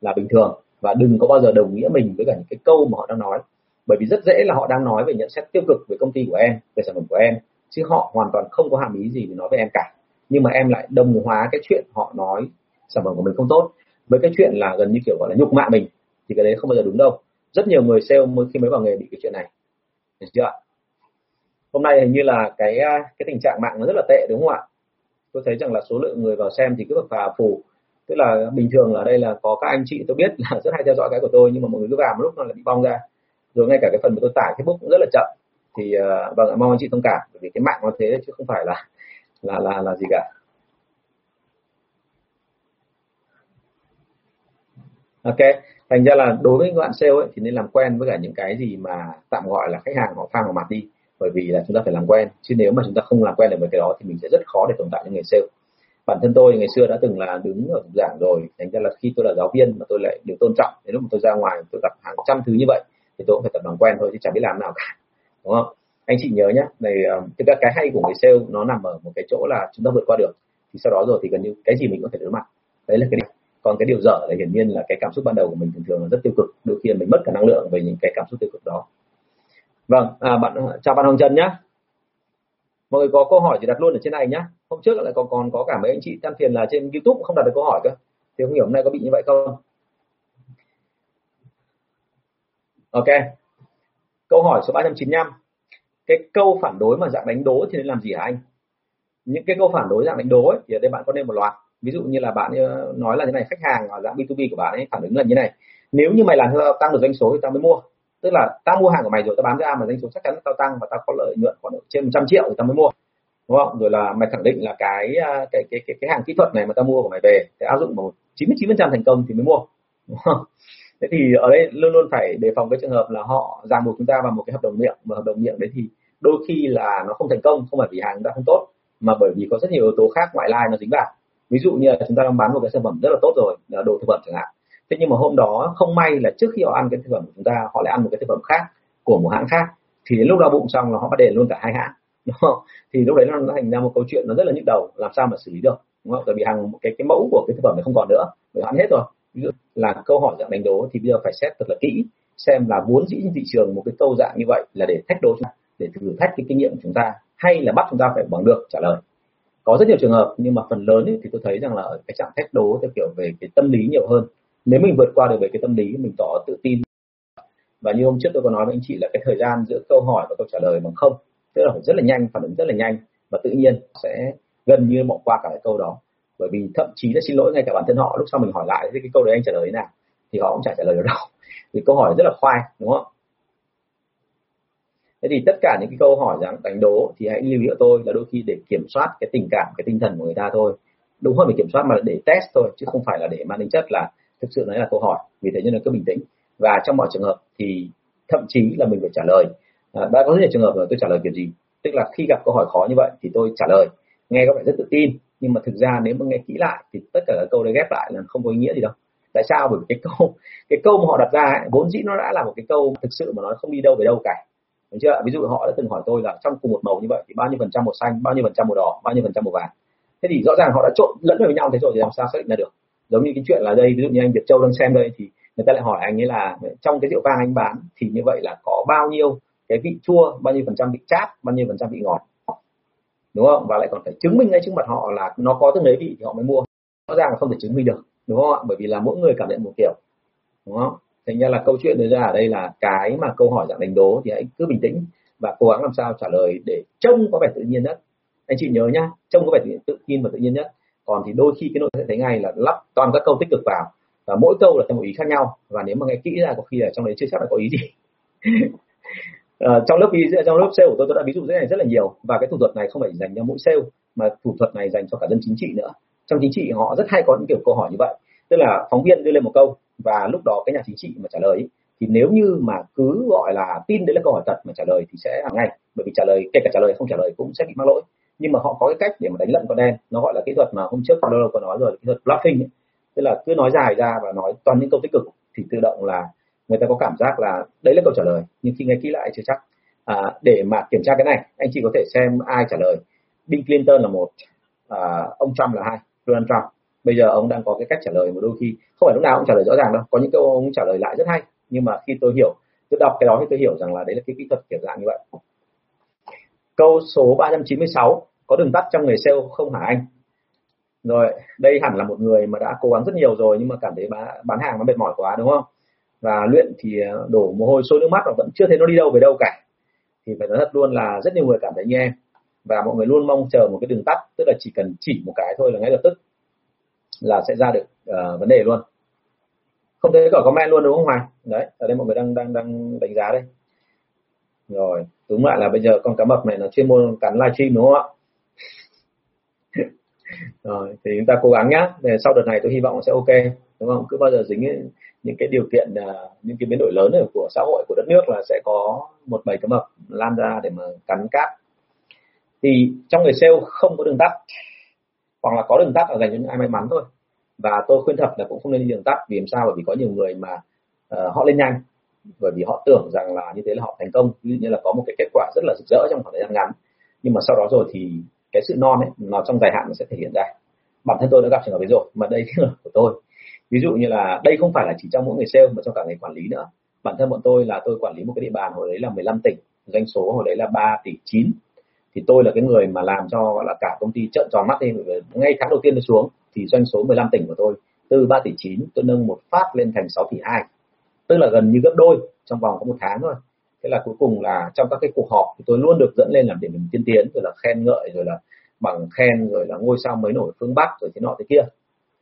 là bình thường, và đừng có bao giờ đồng nghĩa mình với cả những cái câu mà họ đang nói. Bởi vì rất dễ là họ đang nói về nhận xét tiêu cực về công ty của em, về sản phẩm của em, chứ họ hoàn toàn không có hàm ý gì để nói với em cả. Nhưng mà em lại đồng hóa cái chuyện họ nói sản phẩm của mình không tốt, với cái chuyện là gần như kiểu gọi là nhục mạ mình, thì cái đấy không bao giờ đúng đâu rất nhiều người sale mới khi mới vào nghề bị cái chuyện này. Được chưa hôm nay hình như là cái à, cái tình trạng mạng nó rất là tệ đúng không ạ? Tôi thấy rằng là số lượng người vào xem thì cứ phà phù. Tức là bình thường ở đây là có các anh chị tôi biết là rất hay theo dõi cái của tôi nhưng mà mọi người cứ vào một lúc nó lại bị bong ra. Rồi ngay cả cái phần mà tôi tải Facebook cũng rất là chậm. Thì uh, vâng mong anh chị thông cảm bởi vì cái mạng nó thế chứ không phải là là là là gì cả. Ok. Thành ra là đối với các bạn sale ấy, thì nên làm quen với cả những cái gì mà tạm gọi là khách hàng họ phang vào mặt đi. Bởi vì là chúng ta phải làm quen. Chứ nếu mà chúng ta không làm quen được với cái đó thì mình sẽ rất khó để tồn tại trong nghề sale. Bản thân tôi ngày xưa đã từng là đứng ở giảng rồi. Thành ra là khi tôi là giáo viên mà tôi lại được tôn trọng đến lúc mà tôi ra ngoài tôi gặp hàng trăm thứ như vậy thì tôi cũng phải tập làm quen thôi chứ chẳng biết làm nào cả. Đúng không? Anh chị nhớ nhé này ờ, thực ra cái hay của người sale nó nằm ở một cái chỗ là chúng ta vượt qua được. Thì sau đó rồi thì gần như cái gì mình có thể đối mặt. Đấy là cái điểm còn cái điều dở là hiển nhiên là cái cảm xúc ban đầu của mình thường thường là rất tiêu cực. Đôi khi mình mất cả năng lượng về những cái cảm xúc tiêu cực đó. Vâng à, bạn ờ, chào bạn Hồng Trần nhé mọi người có câu hỏi thì đặt luôn ở trên này nhé hôm trước lại còn còn có cả mấy anh chị than phiền là trên YouTube không đặt được câu hỏi cơ. Thì không hiểu hôm nay có bị như vậy không? Ok. Câu hỏi số 395 cái câu phản đối mà dạng đánh đố thì nên làm gì hả anh? Những cái câu phản đối dạng đánh đố ấy, thì ở đây bạn có nên một loạt ví dụ như là bạn ờ, nói là như này khách hàng ở dạng B2B của bạn ấy phản ứng là như này. Nếu như mày làm cho tăng được doanh số thì tao mới mua. Tức là tao mua hàng của mày rồi tao bán ra mà doanh số chắc chắn tao tăng và tao có lợi nhuận khoảng trên 100 triệu thì tao mới mua. Đúng không? Rồi là mày khẳng định là cái ờ, cái cái cái, cái hàng kỹ thuật này mà tao mua của mày về để áp dụng một 99% thành công thì mới mua. Đúng không? thế thì ở đây luôn luôn phải đề phòng cái trường hợp là họ ràng buộc chúng ta vào một cái hợp đồng miệng và hợp đồng miệng đấy thì đôi khi là nó không thành công không phải vì hàng chúng ta không tốt mà bởi vì có rất nhiều yếu tố khác ngoại lai nó dính vào ví dụ như là chúng ta đang bán một cái sản phẩm rất là tốt rồi, là đồ thực phẩm chẳng hạn. Thế nhưng mà hôm đó không may là trước khi họ ăn cái thực phẩm của chúng ta, họ lại ăn một cái thực phẩm khác của một hãng khác. Thì đến lúc đau bụng xong là họ bắt đền luôn cả hai hãng. Đúng không? thì lúc đấy nó thành ra một câu chuyện nó rất là nhức đầu, làm sao mà xử lý được, đúng không? tại vì hàng, cái cái mẫu của cái thực phẩm này không còn nữa, bởi ăn hết rồi. Ví dụ là câu hỏi dạng đánh đố thì bây giờ phải xét thật là kỹ, xem là vốn dĩ thị trường một cái câu dạng như vậy là để thách đố chúng ta, để thử thách cái kinh nghiệm của chúng ta, hay là bắt chúng ta phải bằng được, trả lời có rất nhiều trường hợp nhưng mà phần lớn ấy, thì tôi thấy rằng là ở cái trạng thách đố theo kiểu về cái tâm lý nhiều hơn. Nếu mình vượt qua được về cái tâm lý mình tỏ tự tin. Và như hôm trước tôi có nói với anh chị là cái thời gian giữa câu hỏi và câu trả lời bằng không tức là phải rất là nhanh phản ứng rất là nhanh và tự nhiên sẽ gần như bỏ qua cả cái câu đó. Bởi vì thậm chí là xin lỗi ngay cả bản thân họ lúc sau mình hỏi lại cái câu đấy anh trả lời thế nào? Thì họ cũng chả trả lời được đâu. Vì câu hỏi rất là khoai đúng không? Thế thì tất cả những cái câu hỏi dạng đánh đố thì hãy lưu ý tôi là đôi khi để kiểm soát cái tình cảm cái tinh thần của người ta thôi. Đúng hơn để kiểm soát mà là để test thôi chứ không phải là để mang tính chất là thực sự đấy là câu hỏi. Vì thế nên là cứ bình tĩnh. Và trong mọi trường hợp thì thậm chí là mình phải trả lời. À, đã có rất nhiều trường hợp rồi tôi trả lời kiểu gì? Tức là khi gặp câu hỏi khó như vậy thì tôi trả lời. Nghe có vẻ rất tự tin nhưng mà thực ra nếu mà nghe kỹ lại thì tất cả các câu đấy ghép lại là không có ý nghĩa gì đâu. Tại sao? Bởi vì cái câu cái câu mà họ đặt ra ấy, vốn dĩ nó đã là một cái câu thực sự mà nó không đi đâu về đâu cả đúng chưa? Ví dụ họ đã từng hỏi tôi là trong cùng một màu như vậy thì bao nhiêu phần trăm màu xanh, bao nhiêu phần trăm màu đỏ, bao nhiêu phần trăm màu vàng? Thế thì rõ ràng họ đã trộn lẫn với nhau thế rồi thì làm sao xác định ra được? Giống như cái chuyện là đây, ví dụ như anh Việt Châu đang xem đây thì người ta lại hỏi anh ấy là trong cái rượu vang anh bán thì như vậy là có bao nhiêu cái vị chua, bao nhiêu phần trăm vị chát, bao nhiêu phần trăm vị ngọt? Đúng không? Và lại còn phải chứng minh ngay trước mặt họ là nó có từng đấy vị thì họ mới mua. Rõ ràng là không thể chứng minh được, đúng không ạ? Bởi vì là mỗi người cảm nhận một kiểu, đúng không? Thành ra là câu chuyện đưa ra ở đây là cái mà câu hỏi dạng đánh đố thì hãy cứ bình tĩnh và cố gắng làm sao trả lời để trông có vẻ tự nhiên nhất. Anh chị nhớ nhá trông có vẻ tự nhiên và tự nhiên nhất. Còn thì đôi khi cái nội sẽ thấy ngay là lắp toàn các câu tích cực vào và mỗi câu là theo một ý khác nhau. Và nếu mà nghe kỹ ra có khi là trong đấy chưa chắc là có ý gì. Ờ, trong lớp trong lớp sale của tôi tôi đã ví dụ thế này rất là nhiều. Và cái thủ thuật này không phải dành cho mỗi sale mà thủ thuật này dành cho cả dân chính trị nữa. Trong chính trị họ rất hay có những kiểu câu hỏi như vậy. Tức là phóng viên đưa lên một câu và lúc đó cái nhà chính trị mà trả lời thì nếu như mà cứ gọi là tin đấy là câu hỏi thật mà trả lời thì sẽ hàng ngay bởi vì trả lời kể cả trả lời không trả lời cũng sẽ bị mắc lỗi. Nhưng mà họ có cái cách để mà đánh lận con đen. Nó gọi là kỹ thuật mà hôm trước lâu có nói rồi kỹ thuật bluffing ấy. tức là cứ nói dài ra và nói toàn những câu tích cực thì tự động là người ta có cảm giác là đấy là câu trả lời. Nhưng khi nghe kỹ lại chưa chắc. À, để mà kiểm tra cái này anh chị có thể xem ai trả lời. Bill Clinton là một à, ông Trump là hai Donald Trump bây giờ ông đang có cái cách trả lời mà đôi khi, không phải lúc nào ông trả lời rõ ràng đâu. Có những câu ông trả lời lại rất hay, nhưng mà khi tôi hiểu, tôi đọc cái đó thì tôi hiểu rằng là đấy là cái kỹ thuật kiểu dạng như vậy. Câu số 396 có đường tắt trong nghề sale không hả anh? Rồi, đây hẳn là một người mà đã cố gắng rất nhiều rồi, nhưng mà cảm thấy bán hàng nó mệt mỏi quá, đúng không? Và luyện thì à, đổ mồ hôi sôi nước mắt và vẫn chưa thấy nó đi đâu về đâu cả. Thì phải nói thật luôn là rất nhiều người cảm thấy như em. Và mọi người luôn mong chờ một cái đường tắt, tức là chỉ cần chỉ một cái thôi là ngay lập tức là sẽ ra được uh, vấn đề luôn. Không thấy có comment luôn đúng không Hoàng đấy ở đây mọi người đang đang đang đánh giá đây. Rồi đúng lại là bây giờ con cá mập này nó chuyên môn cắn livestream đúng không ạ? Rồi thì chúng ta cố gắng nhá. Để sau đợt này tôi hy vọng sẽ ok đúng không? Cứ bao giờ dính những cái điều kiện ờ, những cái biến đổi lớn của xã hội của đất nước là sẽ có một bầy cá mập lan ra để mà cắn cát. Thì trong người sale không có đường tắt hoặc là có đường tắt là dành cho những ai may mắn thôi. Và tôi khuyên thật là cũng không nên đi đường tắt vì làm sao? Bởi vì có nhiều người mà uh, họ lên nhanh bởi vì họ tưởng rằng là như thế là họ thành công. Ví dụ như là có một cái kết quả rất là rực rỡ trong khoảng thời gian ngắn. Nhưng mà sau đó rồi thì cái sự non ấy nó trong dài hạn nó sẽ thể hiện ra. Bản thân tôi đã gặp trường hợp ấy rồi mà đây là của tôi. Ví dụ như là đây không phải là chỉ trong mỗi người sale mà trong cả người quản lý nữa. Bản thân bọn tôi là tôi quản lý một cái địa bàn hồi đấy là 15 tỉnh doanh số hồi đấy là 3 tỷ 9 thì tôi là cái người mà làm cho gọi là cả công ty trợn tròn mắt lên ngay tháng đầu tiên tôi xuống thì doanh số 15 tỉnh của tôi từ 3 tỷ 9 tôi nâng một phát lên thành 6 tỷ 2 tức là gần như gấp đôi trong vòng có một tháng thôi. Thế là cuối cùng là trong các cái cuộc họp thì tôi luôn được dẫn lên làm điểm mình tiên tiến rồi là khen ngợi rồi là bằng khen rồi là ngôi sao mới nổi phương bắc rồi thế nọ thế kia.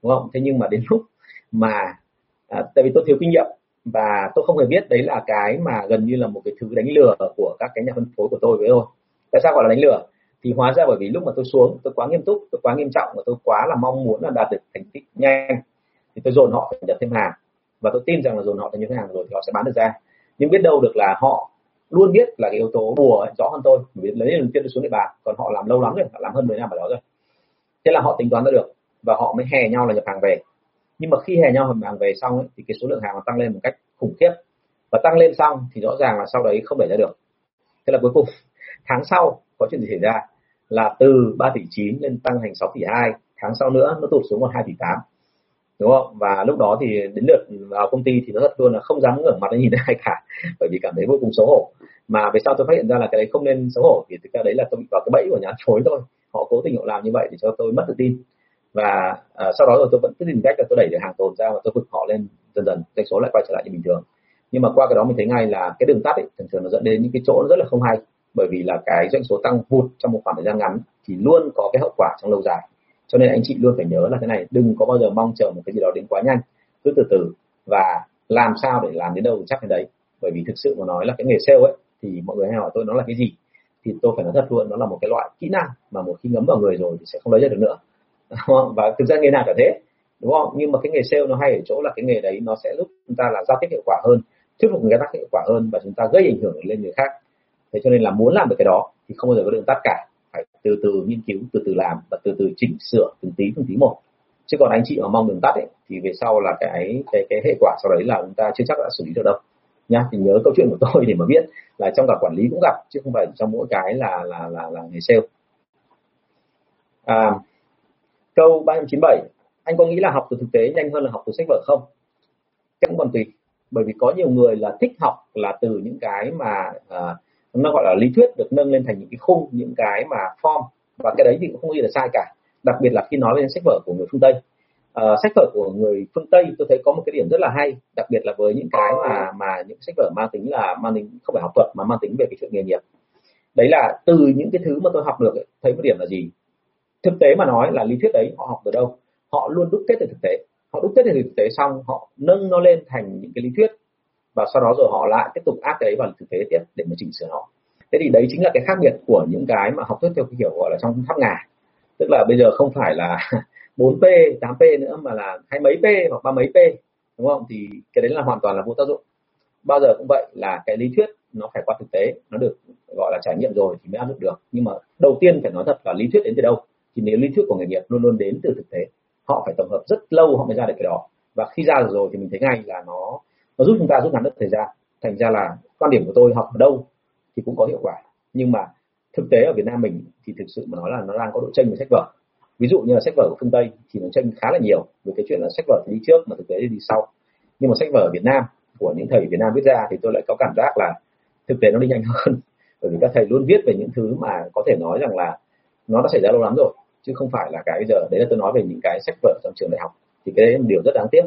Đúng không? Thế nhưng mà đến lúc mà à, tại vì tôi thiếu kinh nghiệm và tôi không hề biết đấy là cái mà gần như là một cái thứ đánh lừa của các cái nhà phân phối của tôi với tôi tại sao gọi là đánh lừa? Thì hóa ra bởi vì lúc mà tôi xuống tôi quá nghiêm túc tôi quá nghiêm trọng và tôi quá là mong muốn là đạt được thành tích nhanh thì tôi dồn họ phải nhập thêm hàng. Và tôi tin rằng là dồn họ thành nhập thêm hàng rồi thì họ sẽ bán được ra. Nhưng biết đâu được là họ luôn biết là cái yếu tố bùa ấy, rõ hơn tôi. Vì lấy lần tiên tôi xuống địa bàn còn họ làm lâu lắm rồi họ làm hơn 10 năm ở đó rồi. Thế là họ tính toán ra được và họ mới hè nhau là nhập hàng về. Nhưng mà khi hè nhau nhập hàng về xong ấy, thì cái số lượng hàng nó tăng lên một cách khủng khiếp. Và tăng lên xong thì rõ ràng là sau đấy không để ra được. Thế là cuối cùng tháng sau có chuyện gì xảy ra? Là từ 3 tỷ 9 lên tăng thành 6 tỷ 2 tháng sau nữa nó tụt xuống còn 2 tỷ 8 đúng không? Và lúc đó thì đến lượt vào công ty thì nó thật luôn là không dám ngẩng mặt lên nhìn ai cả bởi vì cảm thấy vô cùng xấu hổ. Mà về sau tôi phát hiện ra là cái đấy không nên xấu hổ vì thực ra đấy là tôi bị vào cái bẫy của nhà chối thôi. Họ cố tình họ làm như vậy để cho tôi mất tự tin. Và uh, sau đó rồi tôi vẫn cứ tìm cách là tôi đẩy được hàng tồn ra và tôi vực họ lên dần dần doanh số lại quay trở lại như bình thường. Nhưng mà qua cái đó mình thấy ngay là cái đường tắt ấy thường thường nó dẫn đến những cái chỗ rất là không hay bởi vì là cái doanh số tăng vụt trong một khoảng thời gian ngắn thì luôn có cái hậu quả trong lâu dài. Cho nên anh chị luôn phải nhớ là thế này, đừng có bao giờ mong chờ một cái gì đó đến quá nhanh. Cứ từ từ và làm sao để làm đến đâu chắc đến đấy. Bởi vì thực sự mà nói là cái nghề sale ấy, thì mọi người hay hỏi tôi nó là cái gì? Thì tôi phải nói thật luôn, nó là một cái loại kỹ năng mà một khi ngấm vào người rồi thì sẽ không lấy ra được nữa. Và thực ra nghề nào cả thế, đúng không? Nhưng mà cái nghề sale nó hay ở chỗ là cái nghề đấy nó sẽ giúp chúng ta là giao tiếp hiệu quả hơn, thuyết phục người khác hiệu quả hơn và chúng ta gây ảnh hưởng lên người khác thế cho nên là muốn làm được cái đó thì không bao giờ có đường tắt cả. Phải từ từ nghiên cứu từ từ làm và từ từ chỉnh sửa từng tí từng tí một. Chứ còn anh chị mà mong đường tắt ấy thì về sau là cái cái cái hệ quả sau đấy là chúng ta chưa chắc đã xử lý được đâu. Nha thì nhớ câu chuyện của tôi để mà biết là trong cả quản lý cũng gặp chứ không phải trong mỗi cái là là là là nghề sale. À, câu 397 anh có nghĩ là học từ thực tế nhanh hơn là học từ sách vở không? Cũng còn tùy bởi vì có nhiều người là thích học là từ những cái mà à, nó gọi là lý thuyết được nâng lên thành những cái khung những cái mà form. Và cái đấy thì cũng không nghĩ là sai cả. Đặc biệt là khi nói lên sách vở của người phương tây. Uh, sách vở của người phương tây tôi thấy có một cái điểm rất là hay đặc biệt là với những cái mà mà những sách vở mang tính là mang tính không phải học thuật mà mang tính về cái chuyện nghề nghiệp. Đấy là từ những cái thứ mà tôi học được ấy, thấy một điểm là gì? Thực tế mà nói là lý thuyết đấy họ học từ đâu? Họ luôn đúc kết từ thực tế. Họ đúc kết từ thực tế xong họ nâng nó lên thành những cái lý thuyết và sau đó rồi họ lại tiếp tục áp cái đấy vào thực tế tiếp để mà chỉnh sửa nó. Thế thì đấy chính là cái khác biệt của những cái mà học thuyết theo cái kiểu gọi là trong tháp ngà. Tức là bây giờ không phải là 4P, 8P nữa mà là hai mấy P hoặc ba mấy P đúng không? Thì cái đấy là hoàn toàn là vô tác dụng. Bao giờ cũng vậy là cái lý thuyết nó phải qua thực tế nó được gọi là trải nghiệm rồi thì mới áp dụng được. Nhưng mà đầu tiên phải nói thật là lý thuyết đến từ đâu? Thì nếu lý thuyết của nghề nghiệp luôn luôn đến từ thực tế họ phải tổng hợp rất lâu họ mới ra được cái đó. Và khi ra được rồi thì mình thấy ngay là nó nó giúp chúng ta rút ngắn được thời gian. Thành ra là quan điểm của tôi học ở đâu thì cũng có hiệu quả. Nhưng mà thực tế ở Việt Nam mình thì thực sự mà nói là nó đang có độ tranh với sách vở. Ví dụ như là sách vở của phương Tây thì nó tranh khá là nhiều về cái chuyện là sách vở thì đi trước mà thực tế thì đi sau. Nhưng mà sách vở ở Việt Nam của những thầy Việt Nam viết ra thì tôi lại có cảm giác là thực tế nó đi nhanh hơn. Bởi vì các thầy luôn viết về những thứ mà có thể nói rằng là nó đã xảy ra lâu lắm rồi. Chứ không phải là cái giờ, đấy là tôi nói về những cái sách vở trong trường đại học. Thì cái đấy là một điều rất đáng tiếc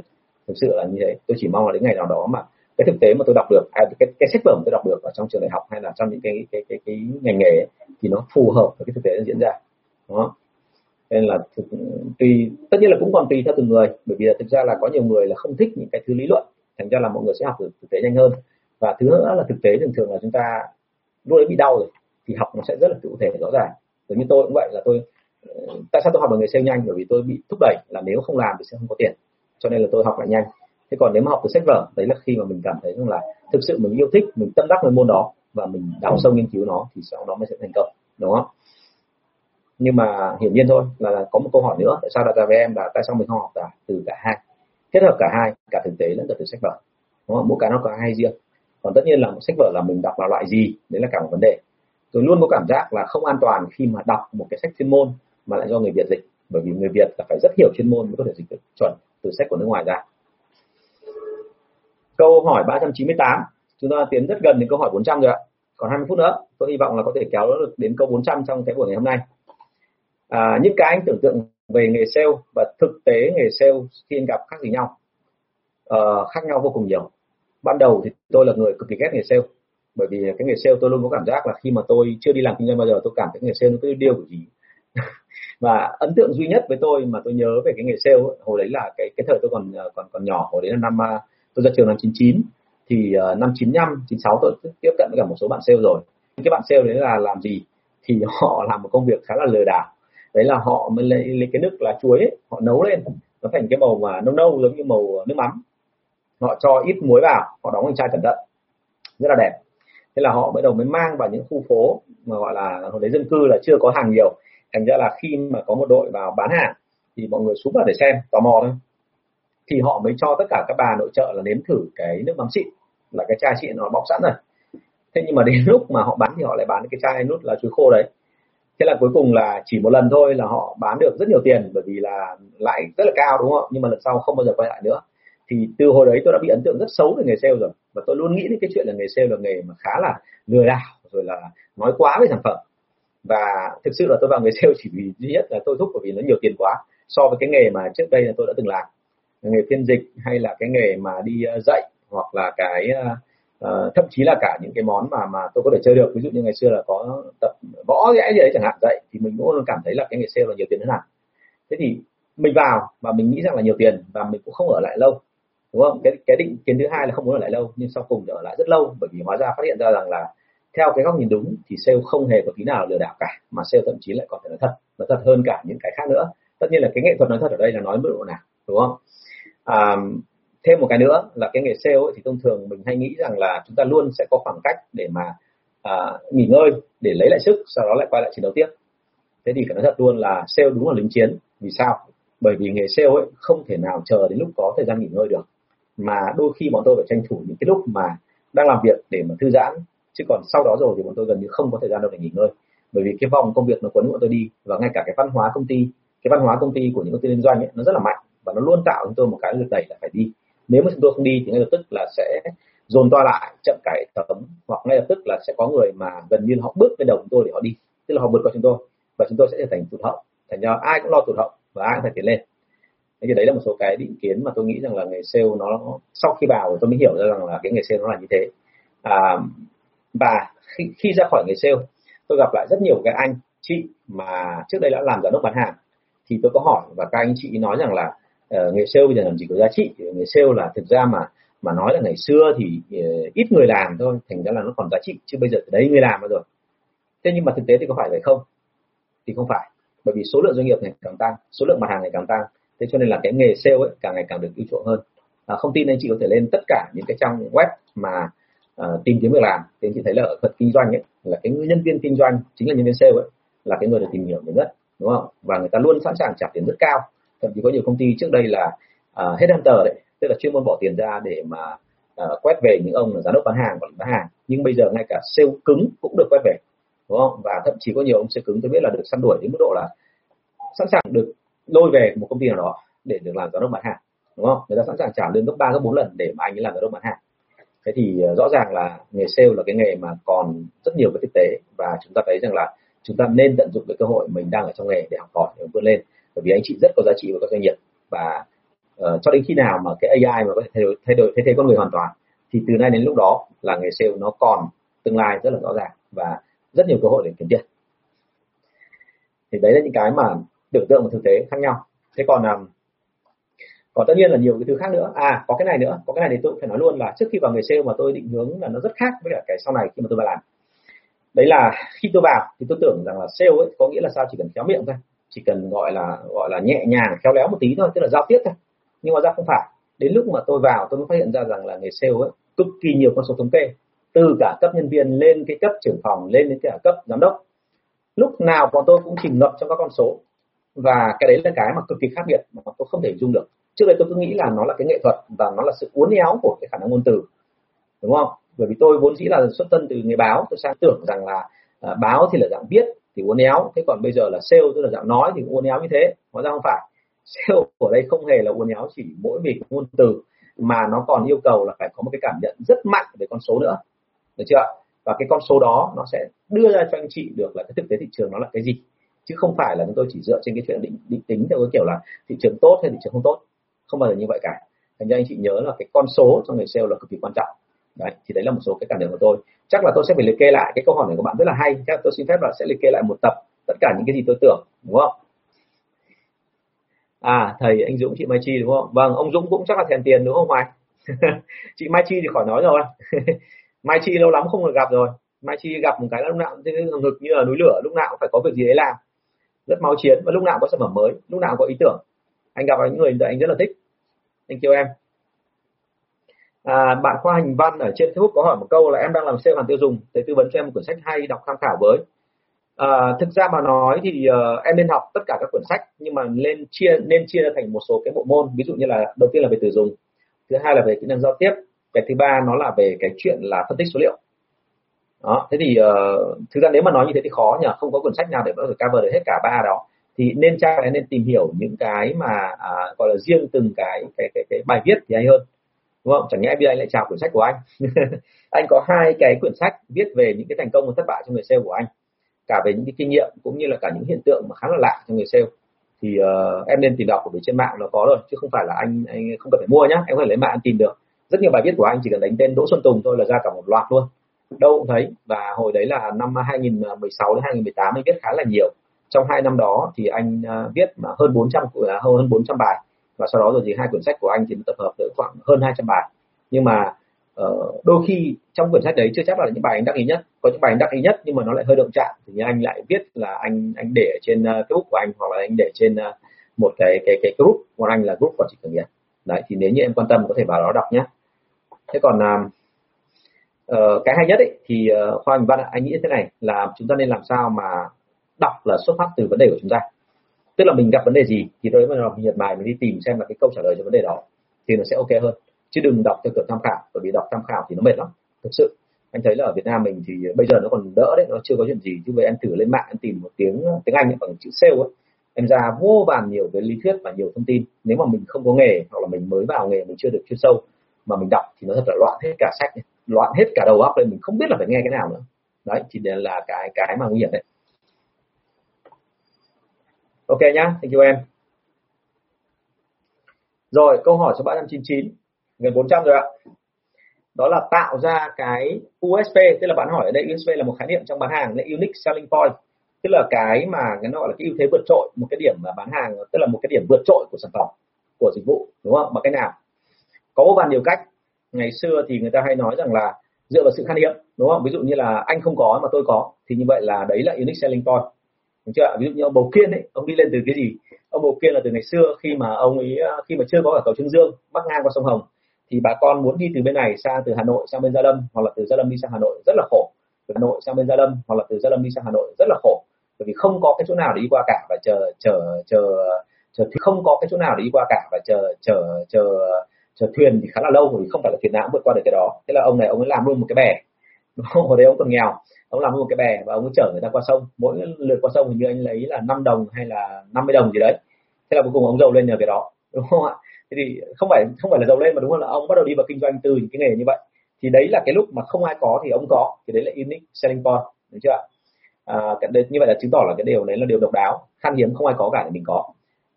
thực sự là như thế. Tôi chỉ mong là đến ngày nào đó mà cái thực tế mà tôi đọc được à, cái, cái sách vở mà tôi đọc được ở trong trường đại học hay là trong những cái cái cái, cái ngành nghề ấy, thì nó phù hợp với cái thực tế nó diễn ra. Đó. Nên là thực, tùy tất nhiên là cũng còn tùy theo từng người bởi vì là thực ra là có nhiều người là không thích những cái thứ lý luận thành ra là mọi người sẽ học được thực tế nhanh hơn. Và thứ nữa là thực tế thường thường là chúng ta lúc đấy bị đau rồi thì học nó sẽ rất là cụ thể rõ ràng. Giống như tôi cũng vậy là tôi ờ, tại sao tôi học được nghề sale nhanh? Bởi vì tôi bị thúc đẩy là nếu không làm thì sẽ không có tiền cho nên là tôi học lại nhanh. Thế còn nếu mà học từ sách vở, đấy là khi mà mình cảm thấy rằng là thực sự mình yêu thích, mình tâm đắc với môn đó và mình đào sâu nghiên cứu nó, thì sau đó mới sẽ thành công, đúng không? Nhưng mà hiển nhiên thôi, là có một câu hỏi nữa, tại sao đặt ra với em là tại sao mình không học cả từ cả hai? Kết hợp cả hai, cả thực tế lẫn cả từ sách vở, đúng không? Mỗi cái nó có hai riêng. Còn tất nhiên là một sách vở là mình đọc là loại gì, đấy là cả một vấn đề. Tôi luôn có cảm giác là không an toàn khi mà đọc một cái sách chuyên môn mà lại do người Việt dịch, bởi vì người Việt là phải rất hiểu chuyên môn mới có thể dịch được chuẩn từ sách của nước ngoài ra. Câu hỏi 398 chúng ta tiến rất gần đến câu hỏi 400 rồi ạ. Còn 20 phút nữa tôi hy vọng là có thể kéo được đến câu 400 trong cái buổi ngày hôm nay. À, những cái anh tưởng tượng về nghề sale và thực tế nghề sale khi anh gặp khác gì nhau à, khác nhau vô cùng nhiều. Ban đầu thì tôi là người cực kỳ ghét nghề sale bởi vì cái nghề sale tôi luôn có cảm giác là khi mà tôi chưa đi làm kinh doanh bao giờ tôi cảm thấy nghề sale nó cứ điêu của gì và ấn tượng duy nhất với tôi mà tôi nhớ về cái nghề sale hồi đấy là cái cái thời tôi còn ờ, còn còn nhỏ hồi đấy là năm ờ, tôi ra trường năm 99 thì ờ, năm 95 96 tôi tiếp cận với cả một số bạn sale rồi. Cái bạn sale đấy là làm gì? Thì họ làm một công việc khá là lừa đảo. Đấy là họ mới lấy, lấy cái nước lá chuối ấy, họ nấu lên. Nó thành cái màu mà nâu nâu giống như màu nước mắm. Họ cho ít muối vào họ đóng thành chai cẩn thận. Rất là đẹp. Thế là họ bắt đầu mới mang vào những khu phố mà gọi là hồi đấy dân cư là chưa có hàng nhiều thành ra là khi mà có một đội vào bán hàng thì mọi người xuống vào để xem, tò mò thôi. Thì họ mới cho tất cả các bà nội trợ là nếm thử cái nước mắm xịn, là cái chai xịn nó bọc sẵn rồi. Thế nhưng mà đến lúc mà họ bán thì họ lại bán cái chai nút là chuối khô đấy. Thế là cuối cùng là chỉ một lần thôi là họ bán được rất nhiều tiền, bởi vì là lãi rất là cao, đúng không nhưng mà lần sau không bao giờ quay lại nữa. Thì từ hồi đấy tôi đã bị ấn tượng rất xấu về nghề sale rồi. Và tôi luôn nghĩ đến cái chuyện là nghề sale là nghề mà khá là lừa đảo, rồi là nói quá về sản phẩm và thực sự là tôi vào nghề sale chỉ vì duy nhất là tôi thúc bởi vì nó nhiều tiền quá. So với cái nghề mà trước đây là tôi đã từng làm. Nghề phiên dịch hay là cái nghề mà đi ờ, dạy hoặc là cái uh, thậm chí là cả những cái món mà mà tôi có thể chơi được. Ví dụ như ngày xưa là có tập võ dễ gì đấy chẳng hạn dạy thì mình cũng luôn cảm thấy là cái nghề sale là nhiều tiền hơn hẳn. Thế thì mình vào và mình nghĩ rằng là nhiều tiền và mình cũng không ở lại lâu đúng không? Cái cái định kiến thứ hai là không muốn ở lại lâu nhưng sau cùng thì ở lại rất lâu bởi vì hóa ra phát hiện ra rằng là theo cái góc nhìn đúng thì sale không hề có tí nào lừa đảo cả mà sale thậm chí lại còn phải nói thật nói thật hơn cả những cái khác nữa. Tất nhiên là cái nghệ thuật nói thật ở đây là nói mức độ nào đúng không? À, thêm một cái nữa là cái nghề sale ấy, thì thông thường mình hay nghĩ rằng là chúng ta luôn sẽ có khoảng cách để mà à, nghỉ ngơi để lấy lại sức sau đó lại quay lại chiến đấu tiếp. Thế thì phải nói thật luôn là sale đúng là lính chiến. Vì sao? Bởi vì nghề sale ấy không thể nào chờ đến lúc có thời gian nghỉ ngơi được mà đôi khi bọn tôi phải tranh thủ những cái lúc mà đang làm việc để mà thư giãn chứ còn sau đó rồi thì bọn tôi gần như không có thời gian đâu để nghỉ ngơi. Bởi vì cái vòng công việc nó cuốn bọn tôi đi và ngay cả cái văn hóa công ty cái văn hóa công ty của những công ty liên doanh ấy, nó rất là mạnh và nó luôn tạo cho tôi một cái lực đẩy là phải đi. Nếu mà chúng tôi không đi thì ngay lập tức là sẽ dồn toa lại chậm cải tấm hoặc ngay lập tức là sẽ có người mà gần như họ bước lên đầu chúng tôi để họ đi. Tức là họ vượt qua chúng tôi và chúng tôi sẽ trở thành tụt hậu. Thành ra ai cũng lo tụt hậu và ai cũng phải tiến lên. Thế thì đấy là một số cái định kiến mà tôi nghĩ rằng là nghề sale nó sau khi vào tôi mới hiểu ra rằng là cái nghề sale nó là như thế. À, và khi, khi ra khỏi nghề sale tôi gặp lại rất nhiều các anh chị mà trước đây đã làm giám đốc bán hàng. Thì tôi có hỏi và các anh chị nói rằng là uh, nghề sale bây giờ làm gì có giá trị. Nghề sale là thực ra mà mà nói là ngày xưa thì uh, ít người làm thôi thành ra là nó còn giá trị chứ bây giờ đấy người làm rồi. Thế nhưng mà thực tế thì có phải vậy không? Thì không phải bởi vì số lượng doanh nghiệp ngày càng tăng số lượng mặt hàng ngày càng tăng. Thế cho nên là cái nghề sale ấy càng ngày càng được ưu chuộng hơn. À, không tin anh chị có thể lên tất cả những cái trang web mà uh, tìm kiếm việc làm thì anh chị thấy là ở thuật kinh doanh ấy là cái nhân viên kinh doanh chính là nhân viên sale ấy là cái người được tìm hiểu nhiều nhất đúng không? Và người ta luôn sẵn sàng trả tiền rất cao. Thậm chí có nhiều công ty trước đây là uh, headhunter đấy tức là chuyên môn bỏ tiền ra để mà uh, quét về những ông là giám đốc bán hàng quản lý bán hàng. Nhưng bây giờ ngay cả sale cứng cũng được quét về đúng không? Và thậm chí có nhiều ông sale cứng tôi biết là được săn đuổi đến mức độ là sẵn sàng được lôi về một công ty nào đó để được làm giám đốc bán hàng đúng không? Người ta sẵn sàng trả lương gấp ba gấp bốn lần để mà anh ấy làm giám đốc bán hàng thế thì ờ, rõ ràng là nghề sale là cái nghề mà còn rất nhiều cái thực tế và chúng ta thấy rằng là chúng ta nên tận dụng cái cơ hội mình đang ở trong nghề để học hỏi để vươn lên. Bởi vì anh chị rất có giá trị với các doanh nghiệp và uh, cho đến khi nào mà cái AI mà có thể thay đổi thay đổi thay thế con người hoàn toàn thì từ nay đến lúc đó là nghề sale nó còn tương lai rất là rõ ràng và rất nhiều cơ hội để kiếm tiền. Thì đấy là những cái mà tưởng tượng và thực tế khác nhau. Thế còn um, còn tất nhiên là nhiều cái thứ khác nữa. À có cái này nữa. Có cái này thì tôi phải nói luôn là trước khi vào nghề sale mà tôi định hướng là nó rất khác với cả cái sau này khi mà tôi vào làm. Đấy là khi tôi vào thì tôi tưởng rằng là sale ấy có nghĩa là sao? Chỉ cần khéo miệng thôi. Chỉ cần gọi là gọi là nhẹ nhàng, khéo léo một tí thôi, tức là giao tiếp thôi. Nhưng mà ra không phải. Đến lúc mà tôi vào, tôi mới phát hiện ra rằng là nghề sale ấy cực kỳ nhiều con số thống kê. Từ cả cấp nhân viên lên cái cấp trưởng phòng, lên đến cả cấp giám đốc. Lúc nào bọn tôi cũng chìm ngập trong các con số. Và cái đấy là cái mà cực kỳ khác biệt mà tôi không thể dung được trước đây tôi cứ nghĩ là nó là cái nghệ thuật và nó là sự uốn éo của cái khả năng ngôn từ đúng không? Bởi vì tôi vốn dĩ là xuất thân từ nghề báo tôi sang tưởng rằng là à, báo thì là dạng viết thì uốn éo thế còn bây giờ là sale tức là dạng nói thì uốn éo như thế. Hóa ra không phải. Sale ở đây không hề là uốn éo chỉ mỗi vì ngôn từ mà nó còn yêu cầu là phải có một cái cảm nhận rất mạnh về con số nữa. Được chưa và cái con số đó nó sẽ đưa ra cho anh chị được là cái thực tế thị trường nó là cái gì. Chứ không phải là chúng tôi chỉ dựa trên cái chuyện định định tính theo cái kiểu là thị trường tốt hay thị trường không tốt không bao giờ như vậy cả. Thành ra anh chị nhớ là cái con số trong người sale là cực kỳ quan trọng. Đấy, thì đấy là một số cái cảm nhận của tôi. Chắc là tôi sẽ phải liệt kê lại cái câu hỏi này của bạn rất là hay. Chắc tôi xin phép là sẽ liệt kê lại một tập tất cả những cái gì tôi tưởng, đúng không? À thầy anh Dũng, chị Mai Chi, đúng không? Vâng ông Dũng cũng chắc là thèm tiền, đúng không ngoài? chị Mai Chi thì khỏi nói rồi. Mai Chi lâu lắm không được gặp rồi. Mai Chi gặp một cái lúc nào cũng ngực như là núi lửa, lúc nào cũng phải có việc gì đấy làm. Rất máu chiến và lúc nào có sản phẩm mới, lúc nào có ý tưởng. Anh gặp những người anh rất là thích anh kêu em. À, bạn khoa hình văn ở trên facebook có hỏi một câu là em đang làm sale hàng tiêu dùng để tư vấn cho em một quyển sách hay đọc tham khảo với. À, thực ra mà nói thì uh, em nên học tất cả các quyển sách nhưng mà nên chia nên chia ra thành một số cái bộ môn ví dụ như là đầu tiên là về từ dùng thứ hai là về kỹ năng giao tiếp cái thứ ba nó là về cái chuyện là phân tích số liệu. Đó thế thì uh, thực ra nếu mà nói như thế thì khó nhỉ không có quyển sách nào để có thể cover được hết cả ba đó thì nên cha mẹ nên tìm hiểu những cái mà à, gọi là riêng từng cái cái cái, cái bài viết thì hay hơn. Đúng không? Chẳng nhẽ bây giờ anh lại chào quyển sách của anh. Anh có hai cái quyển sách viết về những cái thành công và thất bại trong người sale của anh. Cả về những cái kinh nghiệm cũng như là cả những hiện tượng mà khá là lạ trong người sale. Thì uh, em nên tìm đọc ở trên mạng nó có rồi chứ không phải là anh anh không cần phải mua nhá. Em có thể lấy mạng anh tìm được. Rất nhiều bài viết của anh chỉ cần đánh tên Đỗ Xuân Tùng thôi là ra cả một loạt luôn. Đâu cũng thấy. Và hồi đấy là năm 2016 đến 2018 anh viết khá là nhiều trong hai năm đó thì anh uh, viết mà hơn 400 à, hơn 400 bài. Và sau đó rồi thì hai quyển sách của anh thì tập hợp được khoảng hơn 200 bài. Nhưng mà uh, đôi khi trong quyển sách đấy chưa chắc là những bài anh đắc ý nhất. Có những bài anh đắc ý nhất nhưng mà nó lại hơi động chạm. Thì như anh lại viết là anh anh để trên uh, của anh hoặc là anh để trên uh, một cái cái cái group. Của anh là group quản trị khởi nghiệp. Đấy thì nếu như em quan tâm có thể vào đó đọc nhé. Thế còn uh, uh, cái hay nhất ấy, thì uh, khoa anh văn anh nghĩ thế này là chúng ta nên làm sao mà đọc là xuất phát từ vấn đề của chúng ta. Tức là mình gặp vấn đề gì thì tôi mới đọc nhiệt bài mình đi tìm xem là cái câu trả lời cho vấn đề đó thì nó sẽ ok hơn. Chứ đừng đọc theo kiểu tham khảo, bởi vì đọc tham khảo thì nó mệt lắm, thực sự. Anh thấy là ở Việt Nam mình thì bây giờ nó còn đỡ đấy, nó chưa có chuyện gì. Chứ vậy em thử lên mạng, em tìm một tiếng ờ, tiếng Anh bằng chữ sale ấy em ra vô vàn nhiều cái lý thuyết và nhiều thông tin. Nếu mà mình không có nghề hoặc là mình mới vào nghề, mình chưa được chuyên sâu mà mình đọc thì nó thật là loạn hết cả sách loạn hết cả đầu óc lên, mình không biết là phải nghe cái nào nữa. Đấy thì là cái cái mà nguy hiểm đấy ok nhá, thank you em. Rồi, câu hỏi số 399 gần 400 rồi ạ. Đó là tạo ra cái USP tức là bạn hỏi ở đây USP là một khái niệm trong bán hàng là unique selling point. Tức là cái mà cái nó gọi là cái ưu thế vượt trội, một cái điểm mà bán hàng, tức là một cái điểm vượt trội của sản phẩm, của dịch vụ, đúng không? Mà cái nào? Có vô vàn nhiều cách. Ngày xưa thì người ta hay nói rằng là dựa vào sự khan hiếm, đúng không? Ví dụ như là anh không có mà tôi có, thì như vậy là đấy là unique selling point đúng chưa ví dụ như ông bầu kiên ấy, ông đi lên từ cái gì? Ông bầu kiên là từ ngày xưa khi mà ông ấy à, khi mà chưa có cả cầu trương dương, bắc ngang qua sông hồng, thì bà con muốn đi từ bên này sang từ hà nội sang bên gia lâm, hoặc là từ gia lâm đi sang hà nội rất là khổ. Từ hà nội sang bên gia lâm, hoặc là từ gia lâm đi sang hà nội rất là khổ. Bởi vì không có cái chỗ nào để đi qua cả và chờ chờ chờ chờ, thì không có cái chỗ nào để đi qua cả và chờ chờ chờ chờ thuyền thì khá là lâu vì không phải là thuyền nào cũng vượt qua được cái đó. Thế là ông này, ông ấy làm luôn một cái bè hồi đấy ông còn nghèo. Ông làm một cái bè và ông chở người ta qua sông. Mỗi lượt qua sông hình như anh lấy là 5 đồng hay là 50 đồng gì đấy. Thế là cuối cùng ông giàu lên nhờ cái đó. Đúng không ạ? Thế thì không phải không phải là giàu lên mà đúng là ông bắt đầu đi vào kinh doanh từ những cái nghề như vậy. Thì đấy là cái lúc mà không ai có thì ông có. Thì đấy là unique selling point đúng chưa ạ? À, cái đấy, như vậy là chứng tỏ là cái điều đấy là điều độc đáo. Khan hiếm không ai có cả thì mình có.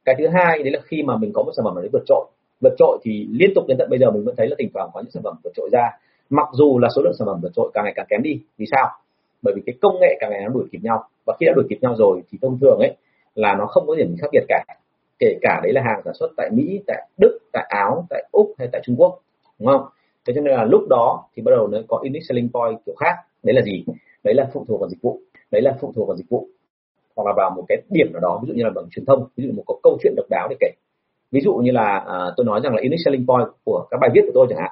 Cái thứ hai đấy là khi mà mình có một sản phẩm đấy vượt trội. Vượt trội thì liên tục đến tận bây giờ mình vẫn thấy là thỉnh thoảng có những sản phẩm vượt trội ra mặc dù là số lượng sản phẩm vượt trội càng ngày càng kém đi vì sao bởi vì cái công nghệ càng ngày nó đuổi kịp nhau và khi đã đuổi kịp nhau rồi thì thông thường ấy là nó không có điểm khác biệt cả kể cả đấy là hàng sản xuất tại Mỹ, tại Đức, tại Áo, tại Úc hay tại Trung Quốc, đúng không? Thế cho nên là lúc đó thì bắt đầu nó có unique selling point kiểu khác. Đấy là gì? Đấy là phụ thuộc vào dịch vụ. Đấy là phụ thuộc vào dịch vụ hoặc là vào một cái điểm nào đó, ví dụ như là bằng truyền thông, ví dụ một có câu chuyện độc đáo để kể. Ví dụ như là à, tôi nói rằng là unique selling point của các bài viết của tôi chẳng hạn.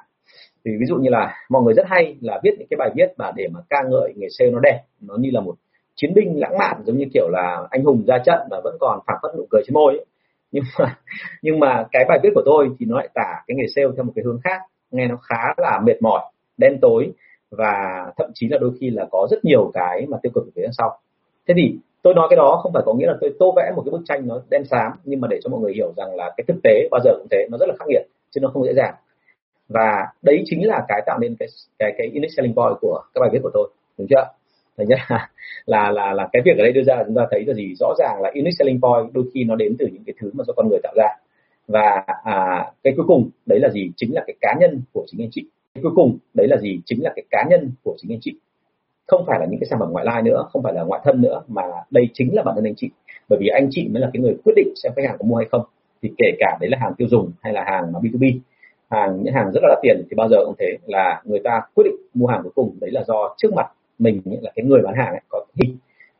Thì ví dụ như là mọi người rất hay là viết những cái bài viết mà để mà ca ngợi nghề sale nó đẹp, nó như là một chiến binh lãng mạn giống như kiểu là anh hùng ra trận và vẫn còn phảng phất nụ cười trên môi ấy. Nhưng mà nhưng mà cái bài viết của tôi thì nó lại tả cái nghề sale theo một cái hướng khác nghe nó khá là mệt mỏi đen tối và thậm chí là đôi khi là có rất nhiều cái mà tiêu cực ở phía sau. Thế thì tôi nói cái đó không phải có nghĩa là tôi tô vẽ một cái bức tranh nó đen xám nhưng mà để cho mọi người hiểu rằng là cái thực tế bao giờ cũng thế nó rất là khắc nghiệt chứ nó không dễ dàng và đấy chính là cái tạo nên cái cái cái unique selling point của các bài viết của tôi. Đúng chưa? Thành nhất là, là là là cái việc ở đây đưa ra chúng ta thấy là gì? Rõ ràng là unique selling point đôi khi nó đến từ những cái thứ mà do con người tạo ra. Và à, cái cuối cùng đấy là gì? Chính là cái cá nhân của chính anh chị. Cái cuối cùng đấy là gì? Chính là cái cá nhân của chính anh chị. Không phải là những cái sản phẩm ngoại lai nữa không phải là ngoại thân nữa mà đây chính là bản thân anh chị. Bởi vì anh chị mới là cái người quyết định xem khách hàng có mua hay không. Thì kể cả đấy là hàng tiêu dùng hay là hàng mà B2B hàng những hàng rất là đắt tiền thì bao giờ cũng thế là người ta quyết định mua hàng cuối cùng. Đấy là do trước mặt mình là cái người bán hàng ấy, có hình.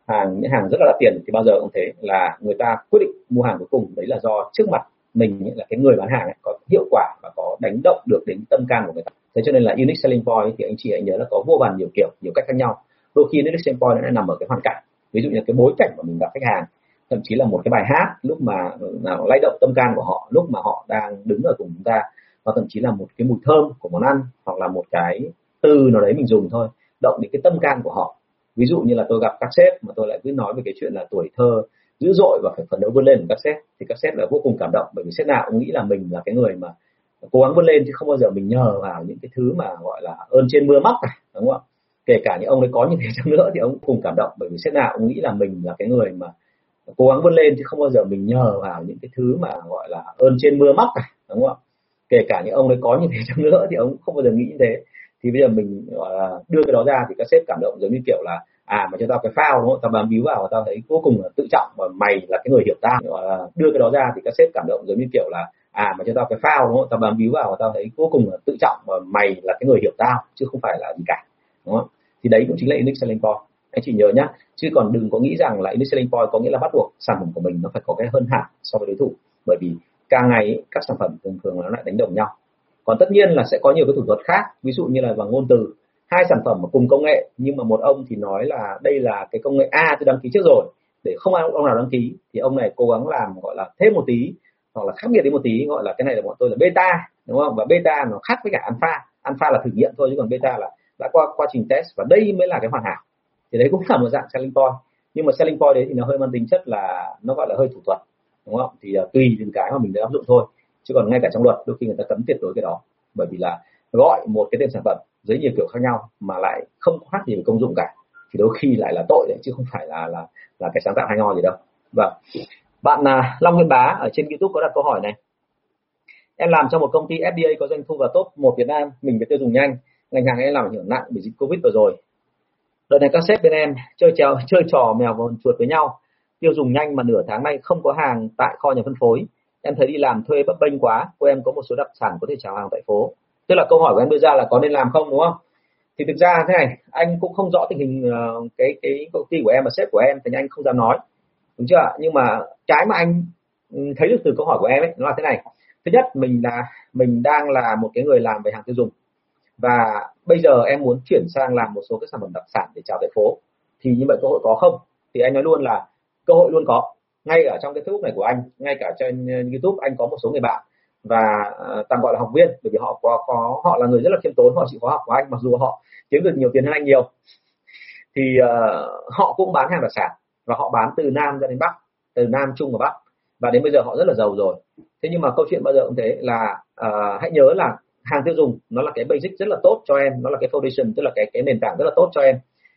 Hàng những hàng rất là đắt tiền thì bao giờ cũng thế là người ta quyết định mua hàng cuối cùng. Đấy là do trước mặt mình là cái người bán hàng ấy, có hiệu quả và có đánh động được đến tâm can của người ta. Thế cho nên là unique selling point thì anh chị hãy nhớ là có vô vàn nhiều kiểu nhiều cách khác nhau. Đôi khi unique selling point nó nằm ở cái hoàn cảnh ví dụ như cái bối cảnh mà mình gặp khách hàng thậm chí là một cái bài hát lúc mà ờ, nào lay động tâm can của họ lúc mà họ đang đứng ở cùng chúng ta và thậm chí là một cái mùi thơm của món ăn hoặc là một cái từ nào đấy mình dùng thôi, động đến cái tâm can của họ. Ví dụ như là tôi gặp các sếp mà tôi lại cứ nói về cái chuyện là tuổi thơ dữ dội và phải phấn đấu vươn lên của các sếp, thì các sếp là vô cùng cảm động, bởi vì sếp nào cũng nghĩ là mình là cái người mà cố gắng vươn lên chứ không bao giờ mình nhờ vào những cái thứ mà gọi là ơn trên mưa móc này đúng không ạ? Kể cả những ông ấy có như thế chăng nữa thì ông cũng cùng cảm động, bởi vì sếp nào cũng nghĩ là mình là cái người mà cố gắng vươn lên chứ không bao giờ mình nhờ vào những cái thứ mà gọi là ơn trên mưa móc này đúng không ạ? Kể cả những ông ấy có như thế chăng nữa thì ông không bao giờ nghĩ như thế. Thì bây giờ mình, gọi là, đưa cái đó ra thì các sếp cảm động giống như kiểu là à mà cho tao cái phao đúng không? Tao bám víu vào tao thấy vô cùng là tự trọng và mày là cái người hiểu tao. Gọi là, đưa cái đó ra thì các sếp cảm động giống như kiểu là à mà cho tao cái phao đúng không? Tao bám víu vào tao thấy vô cùng là tự trọng và mày là cái người hiểu tao, chứ không phải là gì cả, đúng không? Thì đấy cũng chính là unique selling point. Anh chị nhớ nhá, chứ còn đừng có nghĩ rằng là unique selling point có nghĩa là bắt buộc sản phẩm của mình nó phải có cái hơn hẳn so với đối thủ. Bởi vì càng ngày các sản phẩm thường thường nó lại đánh đồng nhau. Còn tất nhiên là sẽ có nhiều cái thủ thuật khác, ví dụ như là bằng ngôn từ. Hai sản phẩm mà cùng công nghệ, nhưng mà một ông thì nói là đây là cái công nghệ A tôi đăng ký trước rồi, để không ai ông nào đăng ký, thì ông này cố gắng làm, gọi là, thêm một tí, hoặc là khác biệt đi một tí, gọi là cái này là bọn tôi là beta, đúng không? Và beta nó khác với cả alpha. Alpha là thử nghiệm thôi, chứ còn beta là đã qua quá trình test và đây mới là cái hoàn hảo. Thì đấy cũng là một dạng selling point. Nhưng mà selling point đấy thì nó hơi mang tính chất là nó gọi là hơi thủ thuật đúng không? Thì uh, tùy từng cái mà mình đã áp dụng thôi. Chứ còn ngay cả trong luật đôi khi người ta cấm tuyệt đối cái đó. Bởi vì là gọi một cái tên sản phẩm dưới nhiều kiểu khác nhau mà lại không có khác gì về công dụng cả thì đôi khi lại là tội đấy chứ không phải là là là cái sáng tạo hay ho gì đâu. Vâng. Bạn là Long Nguyên Bá ở trên YouTube có đặt câu hỏi này. Em làm cho một công ty FDA có doanh thu và top một Việt Nam mình phải tiêu dùng nhanh ngành hàng em làm ảnh hưởng nặng bởi dịch Covid vừa rồi. Đợt này các sếp bên em chơi trò chơi trò mèo và chuột với nhau tiêu dùng nhanh mà nửa tháng nay không có hàng tại kho nhà phân phối. Em thấy đi làm thuê bấp bênh quá cô em có một số đặc sản có thể chào hàng tại phố. Tức là câu hỏi của em đưa ra là có nên làm không đúng không? Thì thực ra thế này anh cũng không rõ tình hình uh, cái cái công ty của em và sếp của em thì anh không dám nói. Đúng chưa nhưng mà cái mà anh ừ, thấy được từ câu hỏi của em ấy nó là thế này. Thứ nhất mình là mình đang là một cái người làm về hàng tiêu dùng. Và bây giờ em muốn chuyển sang làm một số các sản phẩm đặc sản để chào tại phố. Thì như vậy cơ hội có không? Thì anh nói luôn là cơ hội luôn có. Ngay ở trong cái facebook này của anh ngay cả trên ờ, youtube anh có một số người bạn và ờ, tạm gọi là học viên bởi vì họ có, có họ là người rất là khiêm tốn họ chịu khó học của anh mặc dù họ kiếm được nhiều tiền hơn anh nhiều. Thì uh, họ cũng bán hàng đặc sản và họ bán từ nam ra đến bắc từ nam trung và bắc. Và đến bây giờ họ rất là giàu rồi. Thế nhưng mà câu chuyện bao giờ cũng thế là uh, hãy nhớ là hàng tiêu dùng nó là cái basic rất là tốt cho em nó là cái foundation tức là cái cái nền tảng rất là tốt cho em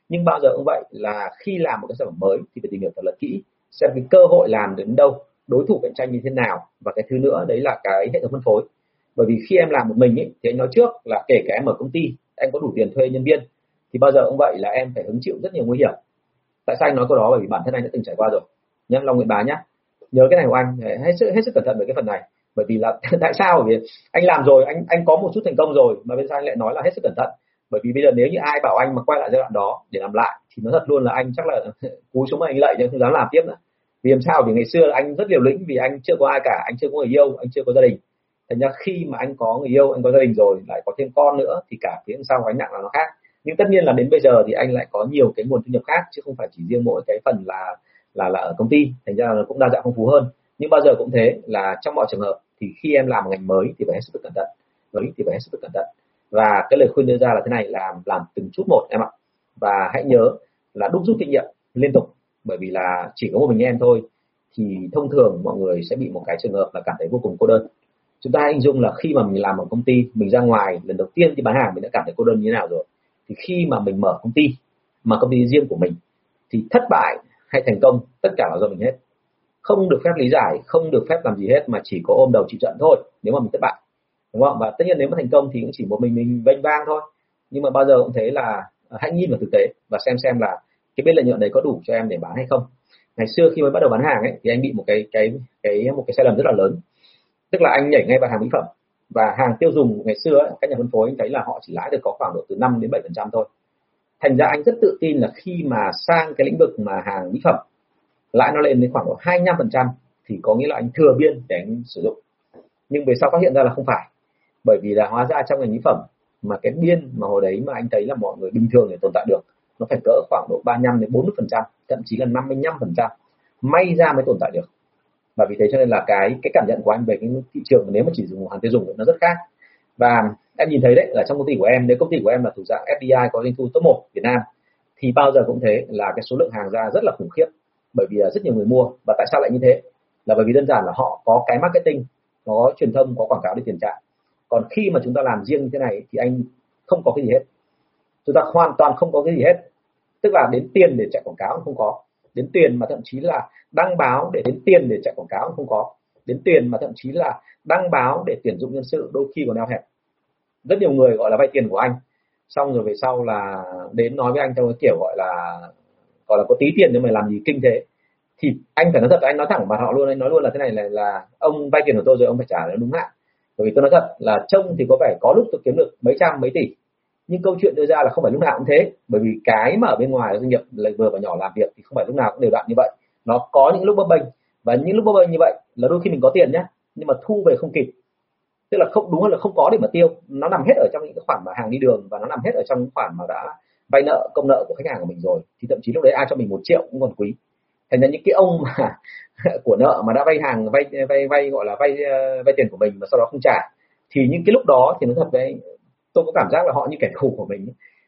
nhưng bao giờ cũng vậy là khi làm một cái sản phẩm mới thì phải tìm hiểu thật là kỹ xem cái cơ hội làm đến đâu đối thủ cạnh tranh như thế nào và cái thứ nữa đấy là cái hệ thống phân phối. Bởi vì khi em làm một mình ấy, thì anh nói trước là kể cả em ở công ty anh có đủ tiền thuê nhân viên thì bao giờ cũng vậy là em phải hứng chịu rất nhiều nguy hiểm. Tại sao anh nói câu đó? Bởi vì bản thân anh đã từng trải qua rồi. Nhé long nguyện bá nhé nhớ cái này của anh hết sức hết sức cẩn thận về cái phần này. Bởi vì là tại sao? Bởi vì anh làm rồi anh anh có một chút thành công rồi mà bên sao anh lại nói là hết sức cẩn thận bởi vì bây giờ nếu như ai bảo anh mà quay lại giai đoạn đó để làm lại, thì nó thật luôn là anh chắc là cúi xuống mà anh lạy chứ không dám làm tiếp nữa. Vì làm sao? Vì ngày xưa anh rất liều lĩnh, vì anh chưa có ai cả, anh chưa có người yêu, anh chưa có gia đình. Thành ra khi mà anh có người yêu, anh có gia đình rồi, lại có thêm con nữa, thì cả phía sau gánh nặng là nó khác. Nhưng tất nhiên là đến bây giờ thì anh lại có nhiều cái nguồn thu nhập khác, chứ không phải chỉ riêng mỗi cái phần là là là ở công ty. Thành ra là cũng đa dạng phong phú hơn. Nhưng bao giờ cũng thế là trong mọi trường hợp, thì khi em làm một ngành mới thì phải hết sức cẩn thận. Mới thì phải hết sức cẩn thận và cái lời khuyên đưa ra là thế này, làm làm từng chút một em ạ. Và hãy nhớ là đúc rút kinh nghiệm liên tục, bởi vì là chỉ có một mình em thôi, thì thông thường mọi người sẽ bị một cái trường hợp là cảm thấy vô cùng cô đơn. Chúng ta hình dung là khi mà mình làm ở công ty, mình ra ngoài, lần đầu tiên đi bán hàng mình đã cảm thấy cô đơn như thế nào rồi. Thì khi mà mình mở công ty, mà công ty riêng của mình, thì thất bại hay thành công, tất cả là do mình hết. Không được phép lý giải, không được phép làm gì hết, mà chỉ có ôm đầu chịu trận thôi, nếu mà mình thất bại đúng không và tất nhiên nếu mà thành công thì cũng chỉ một mình mình vênh vang thôi. Nhưng mà bao giờ cũng thấy là à, hãy nhìn vào thực tế và xem xem là cái bên lợi nhuận đấy có đủ cho em để bán hay không. Ngày xưa khi mới bắt đầu bán hàng ấy thì anh bị một cái cái cái một cái sai lầm rất là lớn. Tức là anh nhảy ngay vào hàng mỹ phẩm. Và hàng tiêu dùng ngày xưa ấy, các nhà phân phối anh thấy là họ chỉ lãi được có khoảng độ từ 5 đến 7 phần trăm thôi. Thành ra anh rất tự tin là khi mà sang cái lĩnh vực mà hàng mỹ phẩm lãi nó lên đến khoảng độ 25 phần trăm thì có nghĩa là anh thừa biên để anh sử dụng. Nhưng về sau phát hiện ra là không phải bởi vì là hóa ra trong ngành mỹ phẩm mà cái biên mà hồi đấy mà anh thấy là mọi người bình thường để tồn tại được, nó phải cỡ khoảng độ 35 đến 40 phần trăm, thậm chí là 55% may ra mới tồn tại được. Và vì thế cho nên là cái cái cảm nhận của anh về cái thị trường nếu mà chỉ dùng hàng tiêu dùng nó rất khác. Và em nhìn thấy đấy, là trong công ty của em, nếu công ty của em là thuộc dạng FDI có doanh thu top 1 Việt Nam, thì bao giờ cũng thế là cái số lượng hàng ra rất là khủng khiếp. Bởi vì rất nhiều người mua. Và tại sao lại như thế? Là bởi vì đơn giản là họ có cái marketing, có truyền thông, có quảng cáo để tiền trạng còn khi mà chúng ta làm riêng như thế này thì anh không có cái gì hết. Chúng ta hoàn toàn không có cái gì hết. Tức là đến tiền để chạy quảng cáo không có. Đến tiền mà thậm chí là đăng báo để đến tiền để chạy quảng cáo không có. Đến tiền mà thậm chí là đăng báo để tuyển dụng nhân sự đôi khi còn eo hẹp. Rất nhiều người gọi là vay tiền của anh. Xong rồi về sau là đến nói với anh theo cái kiểu gọi là gọi là có tí tiền nhưng mà làm gì kinh thế. Thì anh phải nói thật, anh nói thẳng mặt họ luôn, anh nói luôn là thế này là là ông vay tiền của tôi rồi ông phải trả nó đúng hạn bởi vì tôi nói thật là trông thì có vẻ có lúc tôi kiếm được mấy trăm, mấy tỷ. Nhưng câu chuyện đưa ra là không phải lúc nào cũng thế. Bởi vì cái mà ở bên ngoài doanh nghiệp lại vừa và nhỏ làm việc thì không phải lúc nào cũng đều đặn như vậy. Nó có những lúc bấp bênh. Và những lúc bấp bênh như vậy là đôi khi mình có tiền nhá, nhưng mà thu về không kịp. Tức là không, đúng là không có để mà tiêu. Nó nằm hết ở trong những cái khoản mà hàng đi đường và nó nằm hết ở trong những khoản mà đã vay nợ, công nợ của khách hàng của mình rồi. Thì thậm chí lúc đấy ai cho mình một triệu cũng còn quý thành ra những cái ông mà của nợ mà đã vay hàng vay vay vay gọi là vay vay tiền của mình mà sau đó không trả thì những cái lúc đó thì nó thật đấy tôi có cảm giác là họ như kẻ thù của mình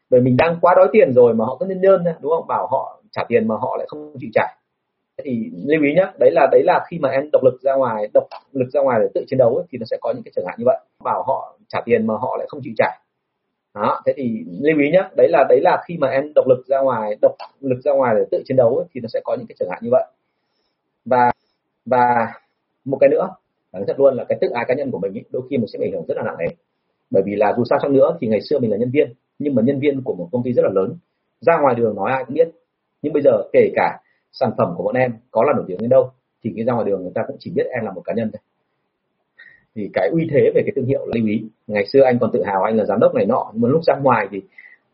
bởi mình đang quá đói tiền rồi mà họ cứ nhân nhơn đúng không? Bảo họ trả tiền mà họ lại không chịu trả. Thì lưu ý nhé đấy là đấy là khi mà em độc lực ra ngoài độc lực ra ngoài để tự chiến đấu ấy, thì nó sẽ có những cái trở ngại như vậy. Bảo họ trả tiền mà họ lại không chịu trả đó thế thì lưu ý nhé đấy là đấy là khi mà em độc lực ra ngoài độc lực ra ngoài để tự chiến đấu ấy, thì nó sẽ có những cái trở ngại như vậy. Và và một cái nữa nói thật luôn là cái tự ái cá nhân của mình ấy, đôi khi mình sẽ ảnh hưởng rất là nặng nề. Bởi vì là dù sao chăng nữa thì ngày xưa mình là nhân viên nhưng mà nhân viên của một công ty rất là lớn ra ngoài đường nói ai cũng biết. Nhưng bây giờ kể cả sản phẩm của bọn em có là nổi tiếng đến đâu thì cái ra ngoài đường người ta cũng chỉ biết em là một cá nhân thôi thì cái uy thế về cái thương hiệu là lưu ý. Ngày xưa anh còn tự hào anh là giám đốc này nọ, nhưng mà lúc ra ngoài thì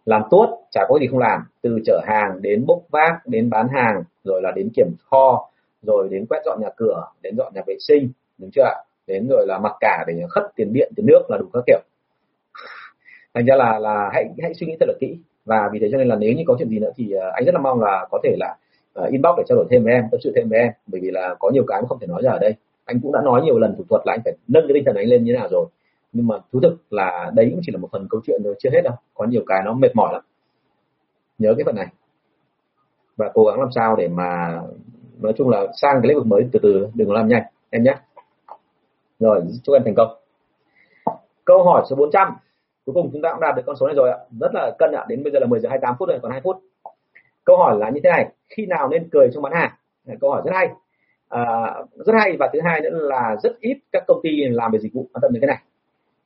làm tốt, chả có gì không làm. Từ chở hàng đến bốc vác, đến bán hàng, rồi là đến kiểm kho, rồi đến quét dọn nhà cửa, đến dọn nhà vệ sinh, đúng chưa ạ? Đến rồi là mặc cả để khất tiền điện, tiền nước là đủ các kiểu. Thành ra là là hãy hãy suy nghĩ thật là kỹ. Và vì thế cho nên là nếu như có chuyện gì nữa thì à, anh rất là mong là có thể là à, inbox để trao đổi thêm với em, tâm sự thêm với em. Bởi vì là có nhiều cái mà không thể nói ra ở đây anh cũng đã nói nhiều lần thủ thuật là anh phải nâng cái tinh thần anh lên như thế nào rồi. Nhưng mà thú thực là đấy cũng chỉ là một phần câu chuyện rồi chưa hết đâu. Có nhiều cái nó mệt mỏi lắm. Nhớ cái phần này. Và cố gắng làm sao để mà, nói chung là sang cái lĩnh vực mới từ từ, đừng có làm nhanh. Em nhé. Rồi, chúc em thành công. Câu hỏi số 400 cuối cùng chúng ta cũng đạt được con số này rồi ạ. Rất là cân ạ. Đến bây giờ là 10 giờ 28 phút rồi, còn 2 phút. Câu hỏi là như thế này. Khi nào nên cười trong bán hàng? Câu hỏi rất hay à, rất hay. Và thứ hai nữa là rất ít các công ty làm về dịch vụ quan tâm đến cái này.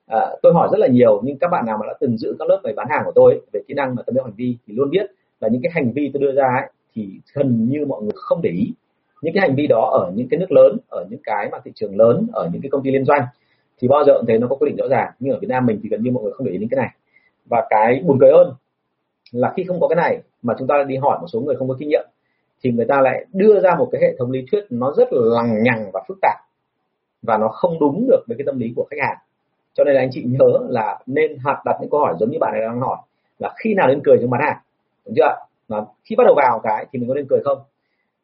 À, tôi hỏi rất là nhiều nhưng các bạn nào mà đã từng giữ các lớp về bán hàng của tôi về kỹ năng và tâm lý hành vi thì luôn biết là những cái hành vi tôi đưa ra ấy, thì gần như mọi người không để ý. Những cái hành vi đó ở những cái nước lớn ở những cái mà thị trường lớn ở những cái công ty liên doanh thì bao giờ cũng thấy nó có quy định rõ ràng. Nhưng ở Việt Nam mình thì gần như mọi người không để ý đến cái này. Và cái buồn cười hơn là khi không có cái này mà chúng ta đi hỏi một số người không có kinh nghiệm thì người ta lại đưa ra một cái hệ thống lý thuyết nó rất là lằng nhằng và phức tạp và nó không đúng được với cái tâm lý của khách hàng. Cho nên là anh chị nhớ là nên hạt đặt những câu hỏi giống như bạn này đang hỏi là khi nào nên cười trong bán hàng đúng chưa mà khi bắt đầu vào cái thì mình có nên cười không?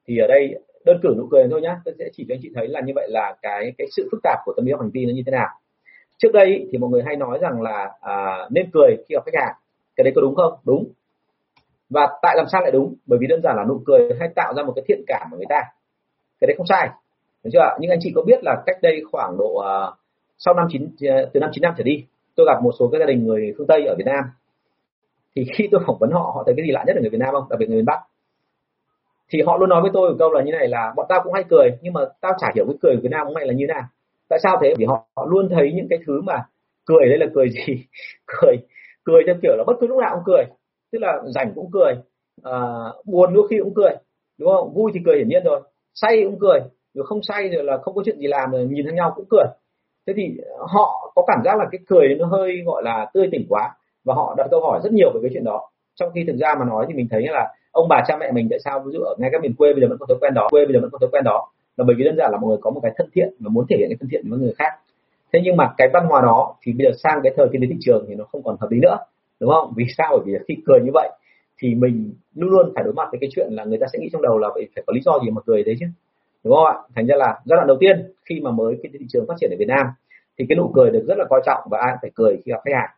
Thì ở đây đơn cử nụ cười thôi nhá tôi sẽ chỉ cho anh chị thấy là như vậy là cái cái sự phức tạp của tâm lý hành vi nó như thế nào. Trước đây thì mọi người hay nói rằng là à, nên cười khi gặp khách hàng. Cái đấy có đúng không? Đúng và tại làm sao lại đúng? Bởi vì đơn giản là nụ cười hay tạo ra một cái thiện cảm của người ta. Cái đấy không sai. Đúng chưa nhưng anh chị có biết là cách đây khoảng độ uh, sau năm chín à, từ năm chín năm trở đi tôi gặp một số cái gia đình người phương tây ở việt nam. Thì khi tôi phỏng vấn họ họ thấy cái gì lạ nhất ở người việt nam không? Đặc biệt người miền bắc. Thì họ luôn nói với tôi một câu là như này là bọn tao cũng hay cười nhưng mà tao chả hiểu cái cười của Việt Nam của mày là như thế nào. Tại sao thế? Vì họ, họ luôn thấy những cái thứ mà cười đây là cười gì? Cười cười theo kiểu là bất cứ lúc nào cũng cười tức là rảnh cũng cười à, buồn đôi khi cũng cười đúng không? Vui thì cười hiển nhiên rồi say cũng cười rồi không say rồi là không có chuyện gì làm rồi nhìn thấy nhau cũng cười. Thế thì họ có cảm giác là cái cười nó hơi gọi là tươi tỉnh quá và họ đặt câu hỏi rất nhiều về cái chuyện đó. Trong khi thực ra mà nói thì mình thấy là ông bà cha mẹ mình tại sao ví dụ ở ngay các miền quê bây giờ vẫn có thói quen đó quê bây giờ vẫn có thói quen đó là bởi vì đơn giản là mọi người có một cái thân thiện và muốn thể hiện cái thân thiện với người khác. Thế nhưng mà cái văn hóa đó thì bây giờ sang cái thời kinh tế thị trường thì nó không còn hợp lý nữa đúng không? Vì sao? Bởi vì khi cười như vậy thì mình luôn luôn phải đối mặt với cái chuyện là người ta sẽ nghĩ trong đầu là phải, phải có lý do gì mà cười đấy chứ. Đúng không ạ? Thành ra là giai đoạn đầu tiên khi mà mới cái thị trường phát triển ở Việt Nam thì cái nụ cười được rất là coi trọng và ai cũng phải cười khi gặp khách hàng.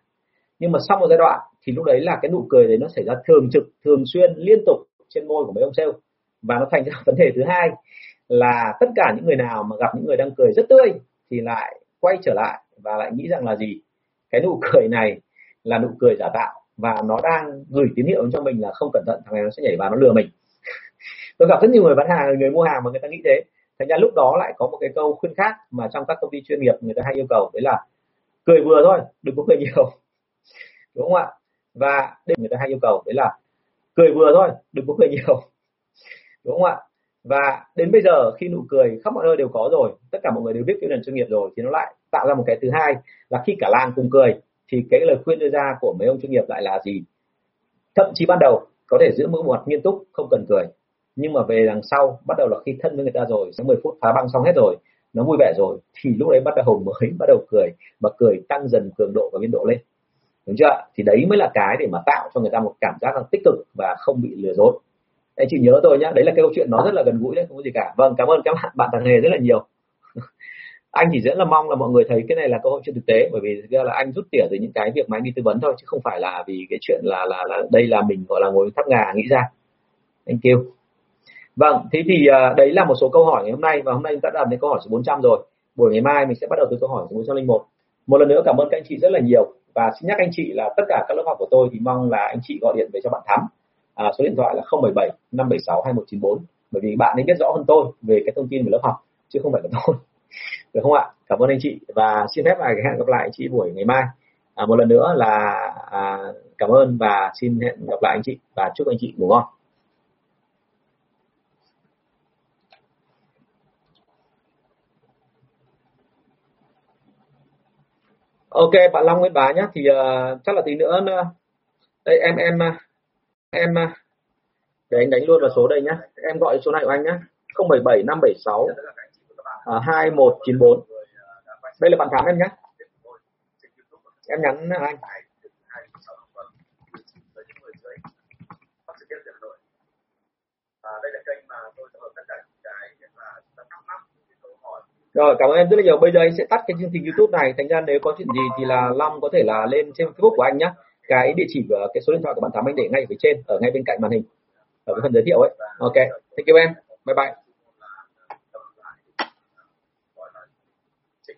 Nhưng mà sau một giai đoạn thì lúc đấy là cái nụ cười đấy nó xảy ra thường trực thường xuyên liên tục trên môi của mấy ông sale. Và nó thành ra vấn đề thứ hai là tất cả những người nào mà gặp những người đang cười rất tươi thì lại quay trở lại và lại nghĩ rằng là gì? Cái nụ cười này là nụ cười giả tạo và nó đang gửi tín hiệu cho mình là không cẩn thận, thằng này nó sẽ nhảy vào nó lừa mình. Tôi gặp rất nhiều người bán hàng, người mua hàng mà người ta nghĩ thế. Thành ra lúc đó lại có một cái câu khuyên khác mà trong các công ty chuyên nghiệp người ta hay yêu cầu, đấy là cười vừa thôi, đừng có cười nhiều. Đúng không ạ? Và đây người ta hay yêu cầu, đấy là cười vừa thôi, đừng có cười nhiều. Đúng không ạ? Và đến bây giờ khi nụ cười khắp mọi nơi đều có rồi, tất cả mọi người đều biết cái nền chuyên nghiệp rồi, thì nó lại tạo ra một cái thứ hai là khi cả làng cùng cười thì cái lời khuyên đưa ra của mấy ông chuyên nghiệp lại là gì? Thậm chí ban đầu có thể giữ một mặt nghiêm túc, không cần cười. Nhưng mà về đằng sau, bắt đầu là khi thân với người ta rồi sẽ 10 phút phá băng xong hết rồi, nó vui vẻ rồi, thì lúc đấy bắt đầu mới bắt đầu cười, mà cười tăng dần cường độ và biên độ lên. Đúng chưa thì đấy mới là cái để mà tạo cho người ta một cảm giác là tích cực và không bị lừa dối. Anh chị nhớ tôi nhá, đấy là cái câu chuyện nó rất là gần gũi đấy, không có gì cả. Vâng cảm ơn các bạn bạn thằng hề rất là nhiều anh chỉ rất là mong là mọi người thấy cái này là cơ hội trên thực tế bởi vì thực ra là anh rút tỉa từ những cái việc mà anh đi tư vấn thôi chứ không phải là vì cái chuyện là là là đây là mình gọi là ngồi thắp ngà nghĩ ra. Anh kêu vâng thế thì uh, đấy là một số câu hỏi ngày hôm nay và hôm nay chúng ta đã làm đến câu hỏi số 400 rồi. Buổi ngày mai mình sẽ bắt đầu từ câu hỏi số 401 một. Lần nữa cảm ơn các anh chị rất là nhiều và xin nhắc anh chị là tất cả các lớp học của tôi thì mong là anh chị gọi điện về cho bạn thắm. À, số điện thoại là 077 576 2194 bởi vì bạn ấy biết rõ hơn tôi về cái thông tin về lớp học chứ không phải là tôi được không ạ? Cảm ơn anh chị và xin phép là hẹn gặp lại anh chị buổi ngày mai. À, một lần nữa là à, cảm ơn và xin hẹn gặp lại anh chị và chúc anh chị ngủ ngon. Ok bạn Long Nguyễn Bá nhé. Thì uh, chắc là tí nữa uh, đây em em à, em à. để anh đánh luôn vào số đây nhá em gọi số này của anh nhé. 077 À, 576 2194 đây là bạn thám em nhé. Em nhắn anh rồi, cảm ơn em. Rất là nhiều bây giờ anh sẽ tắt cái chương trình youtube này. Thành ra nếu có chuyện gì thì là long có thể là lên trên facebook của anh nhé. Cái địa chỉ và cái số điện thoại của bạn thám anh để ngay ở phía trên, ở ngay bên cạnh màn hình. Ở cái phần giới thiệu ấy. Ok. Thank you em. Bye bye.